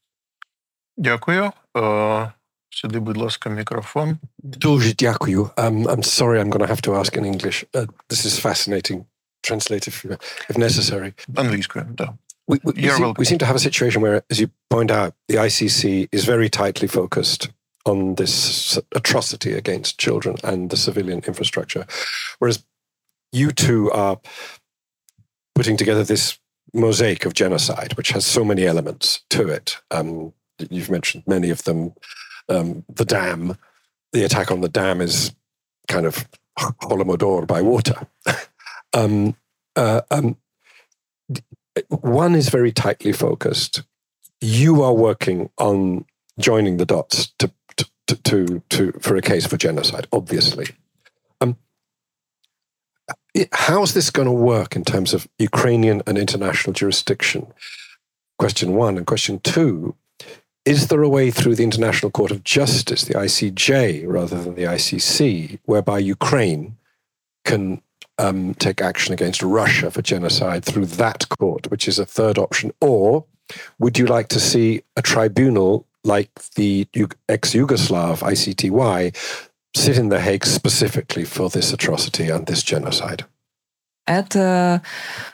Дякую. Е, Сюди, будь ласка, мікрофон. Дуже дякую. Um, I'm sorry, I'm going to have to ask in English. Uh, this is fascinating. Translate if, if necessary. Англійською, так. We, we, we, You're seem, welcome. we seem to have a situation where, as you point out, the ICC is very tightly focused on this atrocity against children and the civilian infrastructure. Whereas you two are putting together this mosaic of genocide, which has so many elements to it. Um, you've mentioned many of them. Um, the dam, the attack on the dam is kind of Holodomor by water. *laughs* um, uh, um, one is very tightly focused. You are working on joining the dots to to to, to for a case for genocide, obviously. Um, how's this going to work in terms of Ukrainian and international jurisdiction? Question one and question two: Is there a way through the International Court of Justice, the ICJ, rather than the ICC, whereby Ukraine can um, take action against Russia for genocide through that court, which is a third option? Or would you like to see a tribunal like the ex Yugoslav ICTY sit in The Hague specifically for this atrocity and this genocide? Ед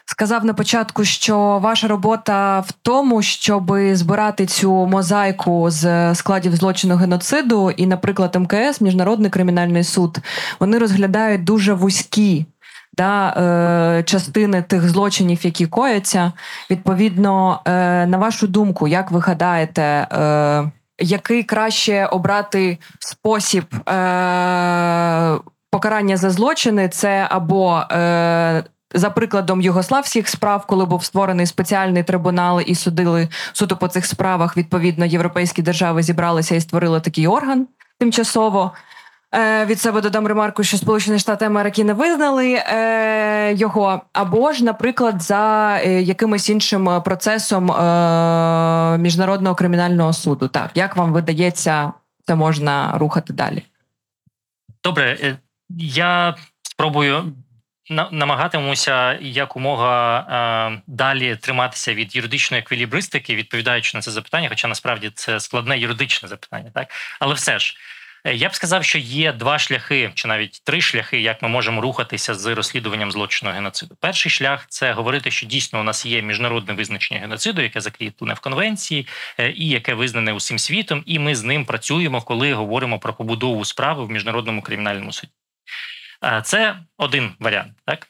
сказав на початку, що ваша робота в тому, щоб збирати цю мозаїку з складів злочину геноциду, і, наприклад, МКС, Міжнародний кримінальний суд, вони розглядають дуже вузькі да, е, частини тих злочинів, які кояться. Відповідно, е, на вашу думку, як ви гадаєте, е, який краще обрати спосіб е, покарання за злочини? Це або е, за прикладом югославських справ, коли був створений спеціальний трибунал і судили суто по цих справах, відповідно, європейські держави зібралися і створили такий орган тимчасово. Від себе додам ремарку, що Сполучені Штати Америки не визнали е, його, або ж, наприклад, за якимось іншим процесом е, міжнародного кримінального суду. Так, як вам видається, це можна рухати далі? Добре, я спробую намагатимуся якомога е, далі триматися від юридичної еквілібристики, відповідаючи на це запитання, хоча насправді це складне юридичне запитання, так але все ж. Е, я б сказав, що є два шляхи, чи навіть три шляхи, як ми можемо рухатися з розслідуванням злочину геноциду. Перший шлях це говорити, що дійсно у нас є міжнародне визначення геноциду, яке закріплене в конвенції, е, і яке визнане усім світом, і ми з ним працюємо, коли говоримо про побудову справи в міжнародному кримінальному суді. Е, це один варіант, так.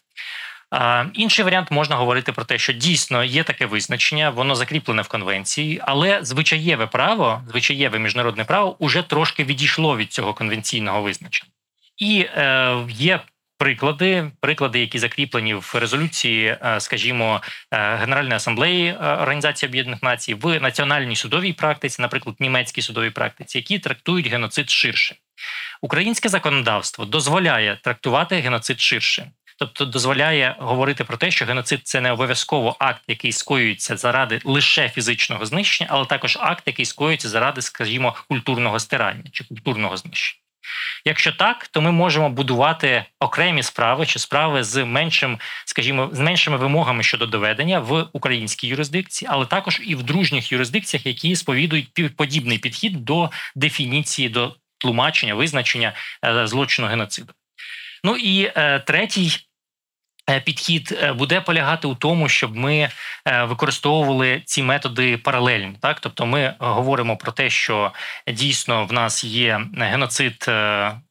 Інший варіант можна говорити про те, що дійсно є таке визначення, воно закріплене в конвенції, але звичаєве право, звичаєве міжнародне право уже трошки відійшло від цього конвенційного визначення, і е, є. Приклади, приклади, які закріплені в резолюції, е, скажімо, е, Генеральної асамблеї е, Організації Об'єднаних Націй в національній судовій практиці, наприклад, німецькій судовій практиці, які трактують геноцид ширше. Українське законодавство дозволяє трактувати геноцид ширше тобто дозволяє говорити про те, що геноцид це не обов'язково акт, який скоюється заради лише фізичного знищення, але також акт, який скоюється заради, скажімо, культурного стирання чи культурного знищення. Якщо так, то ми можемо будувати окремі справи чи справи з меншим, скажімо, з меншими вимогами щодо доведення в українській юрисдикції, але також і в дружніх юрисдикціях, які сповідують подібний підхід до дефініції, до тлумачення, визначення е, злочину геноциду. Ну і е, третій підхід е, буде полягати у тому, щоб ми е, використовували ці методи паралельно. Так, тобто, ми говоримо про те, що дійсно в нас є геноцид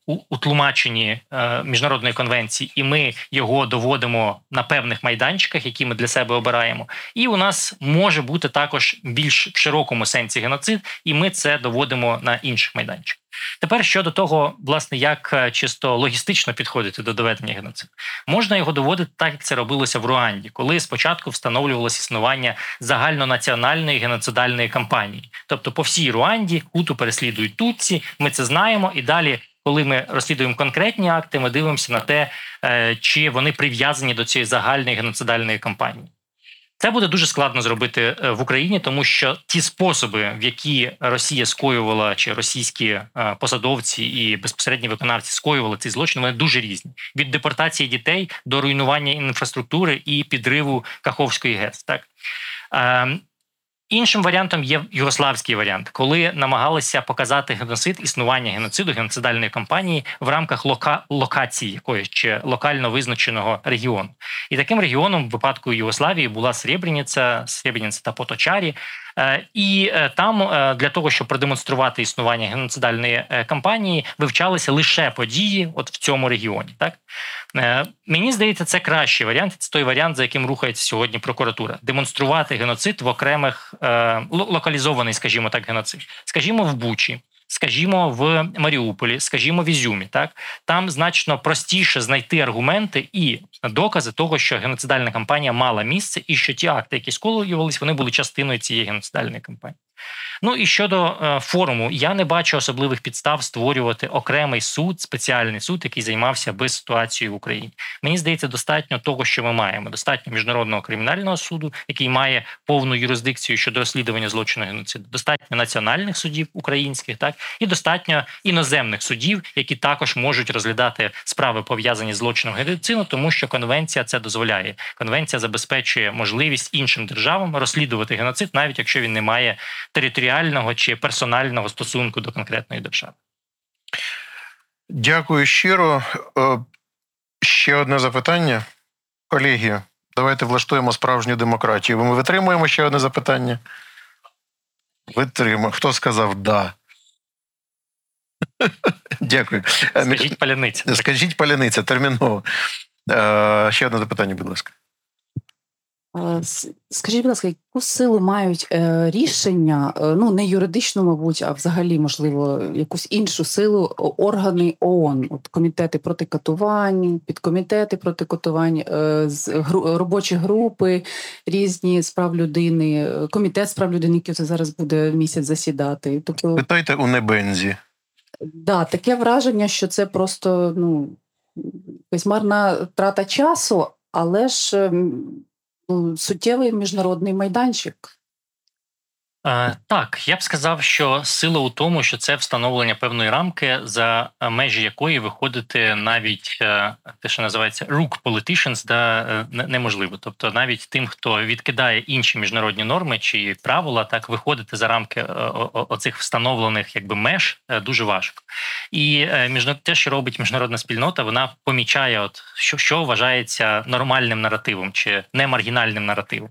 у тлумаченні міжнародної конвенції, і ми його доводимо на певних майданчиках, які ми для себе обираємо. І у нас може бути також більш в широкому сенсі геноцид, і ми це доводимо на інших майданчиках. Тепер щодо того, власне, як е, чисто логістично підходити до доведення геноциду, можна його доводити так, як це робилося в Руанді, коли спочатку встановлювалося існування загальнонаціональної геноцидальної кампанії, тобто по всій Руанді хуту переслідують тутці, ми це знаємо, і далі. Коли ми розслідуємо конкретні акти, ми дивимося на те, е, чи вони прив'язані до цієї загальної геноцидальної кампанії. Це буде дуже складно зробити е, в Україні, тому що ті способи, в які Росія скоювала, чи російські е, посадовці і безпосередні виконавці скоювали ці злочини, вони дуже різні: від депортації дітей до руйнування інфраструктури і підриву Каховської ГЕС. Так ем, Іншим варіантом є югославський варіант, коли намагалися показати геноцид існування геноциду геноцидальної кампанії в рамках лока... локації якоїсь чи локально визначеного регіону. І таким регіоном в випадку Югославії була Сребреніця, Сребреніця та Поточарі. І там для того, щоб продемонструвати існування геноцидальної кампанії, вивчалися лише події, от в цьому регіоні. Так мені здається, це кращий варіант. Це той варіант, за яким рухається сьогодні прокуратура. Демонструвати геноцид в окремих локалізований, скажімо так, геноцид, скажімо, в Бучі скажімо, в Маріуполі, скажімо, в Ізюмі, так там значно простіше знайти аргументи і докази того, що геноцидальна кампанія мала місце, і що ті акти, які сколювалися, вони були частиною цієї геноцидальної кампанії. Ну і щодо е, форуму, я не бачу особливих підстав створювати окремий суд, спеціальний суд, який займався би ситуацією в Україні. Мені здається, достатньо того, що ми маємо. Достатньо міжнародного кримінального суду, який має повну юрисдикцію щодо розслідування злочину геноциду. Достатньо національних судів українських, так і достатньо іноземних судів, які також можуть розглядати справи пов'язані з злочином геноциду, тому що конвенція це дозволяє. Конвенція забезпечує можливість іншим державам розслідувати геноцид, навіть якщо він не має територіального чи персонального стосунку до конкретної держави. Дякую щиро. Е, ще одне запитання. Колеги, давайте влаштуємо справжню демократію. Ми витримуємо ще одне запитання. Витримуємо. Хто сказав да? *laughs* Дякую. Скажіть паляниця. Скажіть паляниця терміново. Е, ще одне запитання, будь ласка. Скажіть, будь ласка, яку силу мають е, рішення, е, ну не юридичну, мабуть, а взагалі, можливо, якусь іншу силу органи ООН, от комітети проти катувань, підкомітети проти катувань, е, робочі групи різні справ людини, комітет справ людини, який це зараз буде місяць засідати. Тобто питайте у Небензі. Да, таке враження, що це просто ну марна трата часу, але ж. Суттєвий міжнародний майданчик. Е, так, я б сказав, що сила у тому, що це встановлення певної рамки, за е, межі якої виходити навіть е, те, що називається рук politicians, да, неможливо. Тобто, навіть тим, хто відкидає інші міжнародні норми чи правила, так виходити за рамки оцих встановлених якби меж дуже важко. І те, що робить міжнародна спільнота, вона помічає, от що що вважається нормальним наративом чи не маргінальним наративом.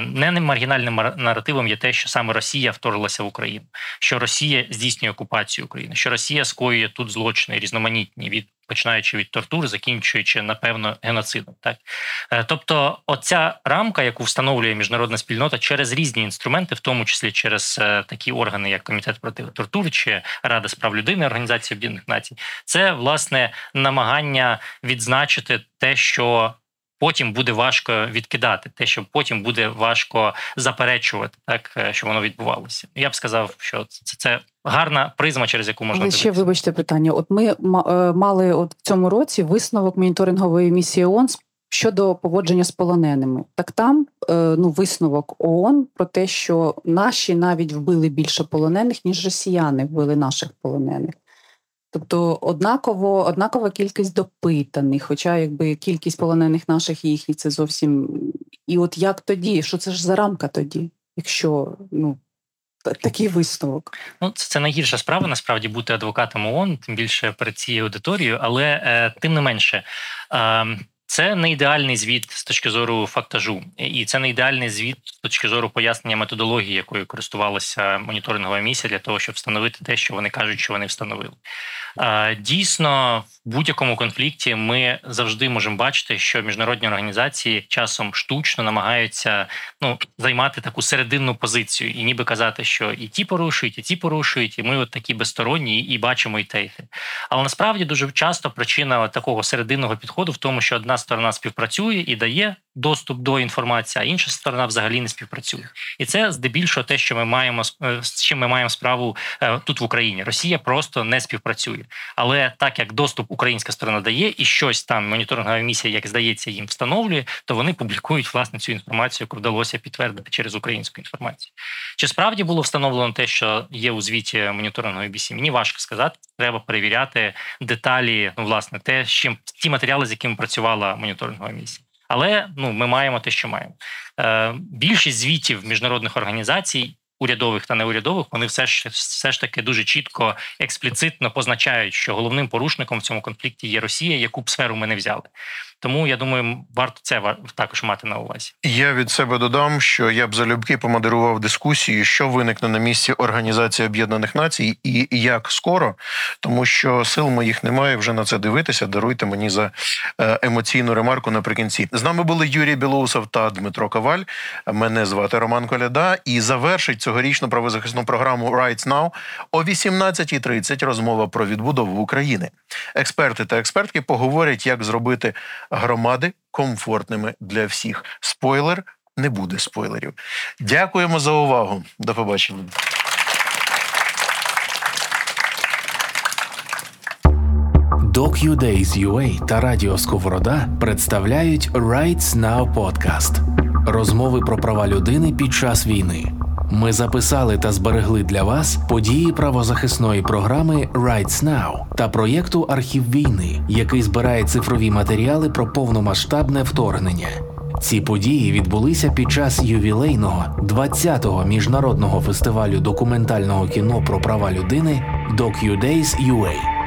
Не маргінальним наративом є те, що саме Росія вторглася в Україну, що Росія здійснює окупацію України, що Росія скоює тут злочини різноманітні від починаючи від тортур, закінчуючи напевно геноцидом. Так е, тобто, оця рамка, яку встановлює міжнародна спільнота через різні інструменти, в тому числі через е, такі органи, як комітет проти тортур чи Рада справ людини Організації Об'єднаних Націй, це власне намагання відзначити те, що потім буде важко відкидати, те, що потім буде важко заперечувати, так е, що воно відбувалося. Я б сказав, що це це гарна призма, через яку можна Але ще вибачте питання. От ми е, мали от в цьому році висновок моніторингової місії ООН щодо поводження з полоненими. Так там е, ну висновок ООН про те, що наші навіть вбили більше полонених, ніж росіяни вбили наших полонених. Тобто однаково, однакова кількість допитаних, хоча якби кількість полонених наших їхніх це зовсім. І от як тоді? Що це ж за рамка тоді, якщо ну такий висновок? Ну це, це найгірша справа насправді бути адвокатом ООН, тим більше перед цією аудиторією, але е, тим не менше. Е, це не ідеальний звіт з точки зору фактажу, і це не ідеальний звіт з точки зору пояснення методології, якою користувалася моніторингова місія для того, щоб встановити те, що вони кажуть, що вони встановили. Дійсно, в будь-якому конфлікті ми завжди можемо бачити, що міжнародні організації часом штучно намагаються ну займати таку серединну позицію і ніби казати, що і ті порушують, і ті порушують, і ми от такі безсторонні, і бачимо і те, і. Але насправді дуже часто причина такого серединного підходу в тому, що одна сторона співпрацює і дає доступ до інформації, а інша сторона взагалі не співпрацює. І це здебільшого те, що ми маємо е, з чим ми маємо справу е, тут в Україні. Росія просто не співпрацює. Але так як доступ українська сторона дає, і щось там моніторингова місія, як здається, їм встановлює, то вони публікують власне цю інформацію, яку вдалося підтвердити через українську інформацію. Чи справді було встановлено те, що є у звіті моніторингової місії? Мені важко сказати. Треба перевіряти деталі, ну власне, те, з чим ті матеріали, з якими працювала моніторингова місія. Але ну ми маємо те, що маємо. Е, Більшість звітів міжнародних організацій. Урядових та неурядових вони все ж все ж таки дуже чітко експліцитно позначають, що головним порушником в цьому конфлікті є Росія, яку б сферу ми не взяли. Тому я думаю, варто це також мати на увазі. Я від себе додам, що я б залюбки помодерував дискусію, що виникне на місці Організації Об'єднаних Націй і як скоро, тому що сил моїх немає вже на це дивитися. Даруйте мені за е, емоційну ремарку наприкінці. З нами були Юрій Білоусов та Дмитро Коваль. Мене звати Роман Коляда. І завершить цьогорічну правозахисну програму Rights Now о 18.30 розмова про відбудову України. Експерти та експертки поговорять, як зробити громади комфортними для всіх. Спойлер не буде спойлерів. Дякуємо за увагу. До побачення. DocuDays.ua та Радіо Сковорода представляють Rights Now Podcast. Розмови про права людини під час війни. Ми записали та зберегли для вас події правозахисної програми Rights Now та проєкту Архів війни, який збирає цифрові матеріали про повномасштабне вторгнення. Ці події відбулися під час ювілейного 20-го міжнародного фестивалю документального кіно про права людини DocuDays.ua.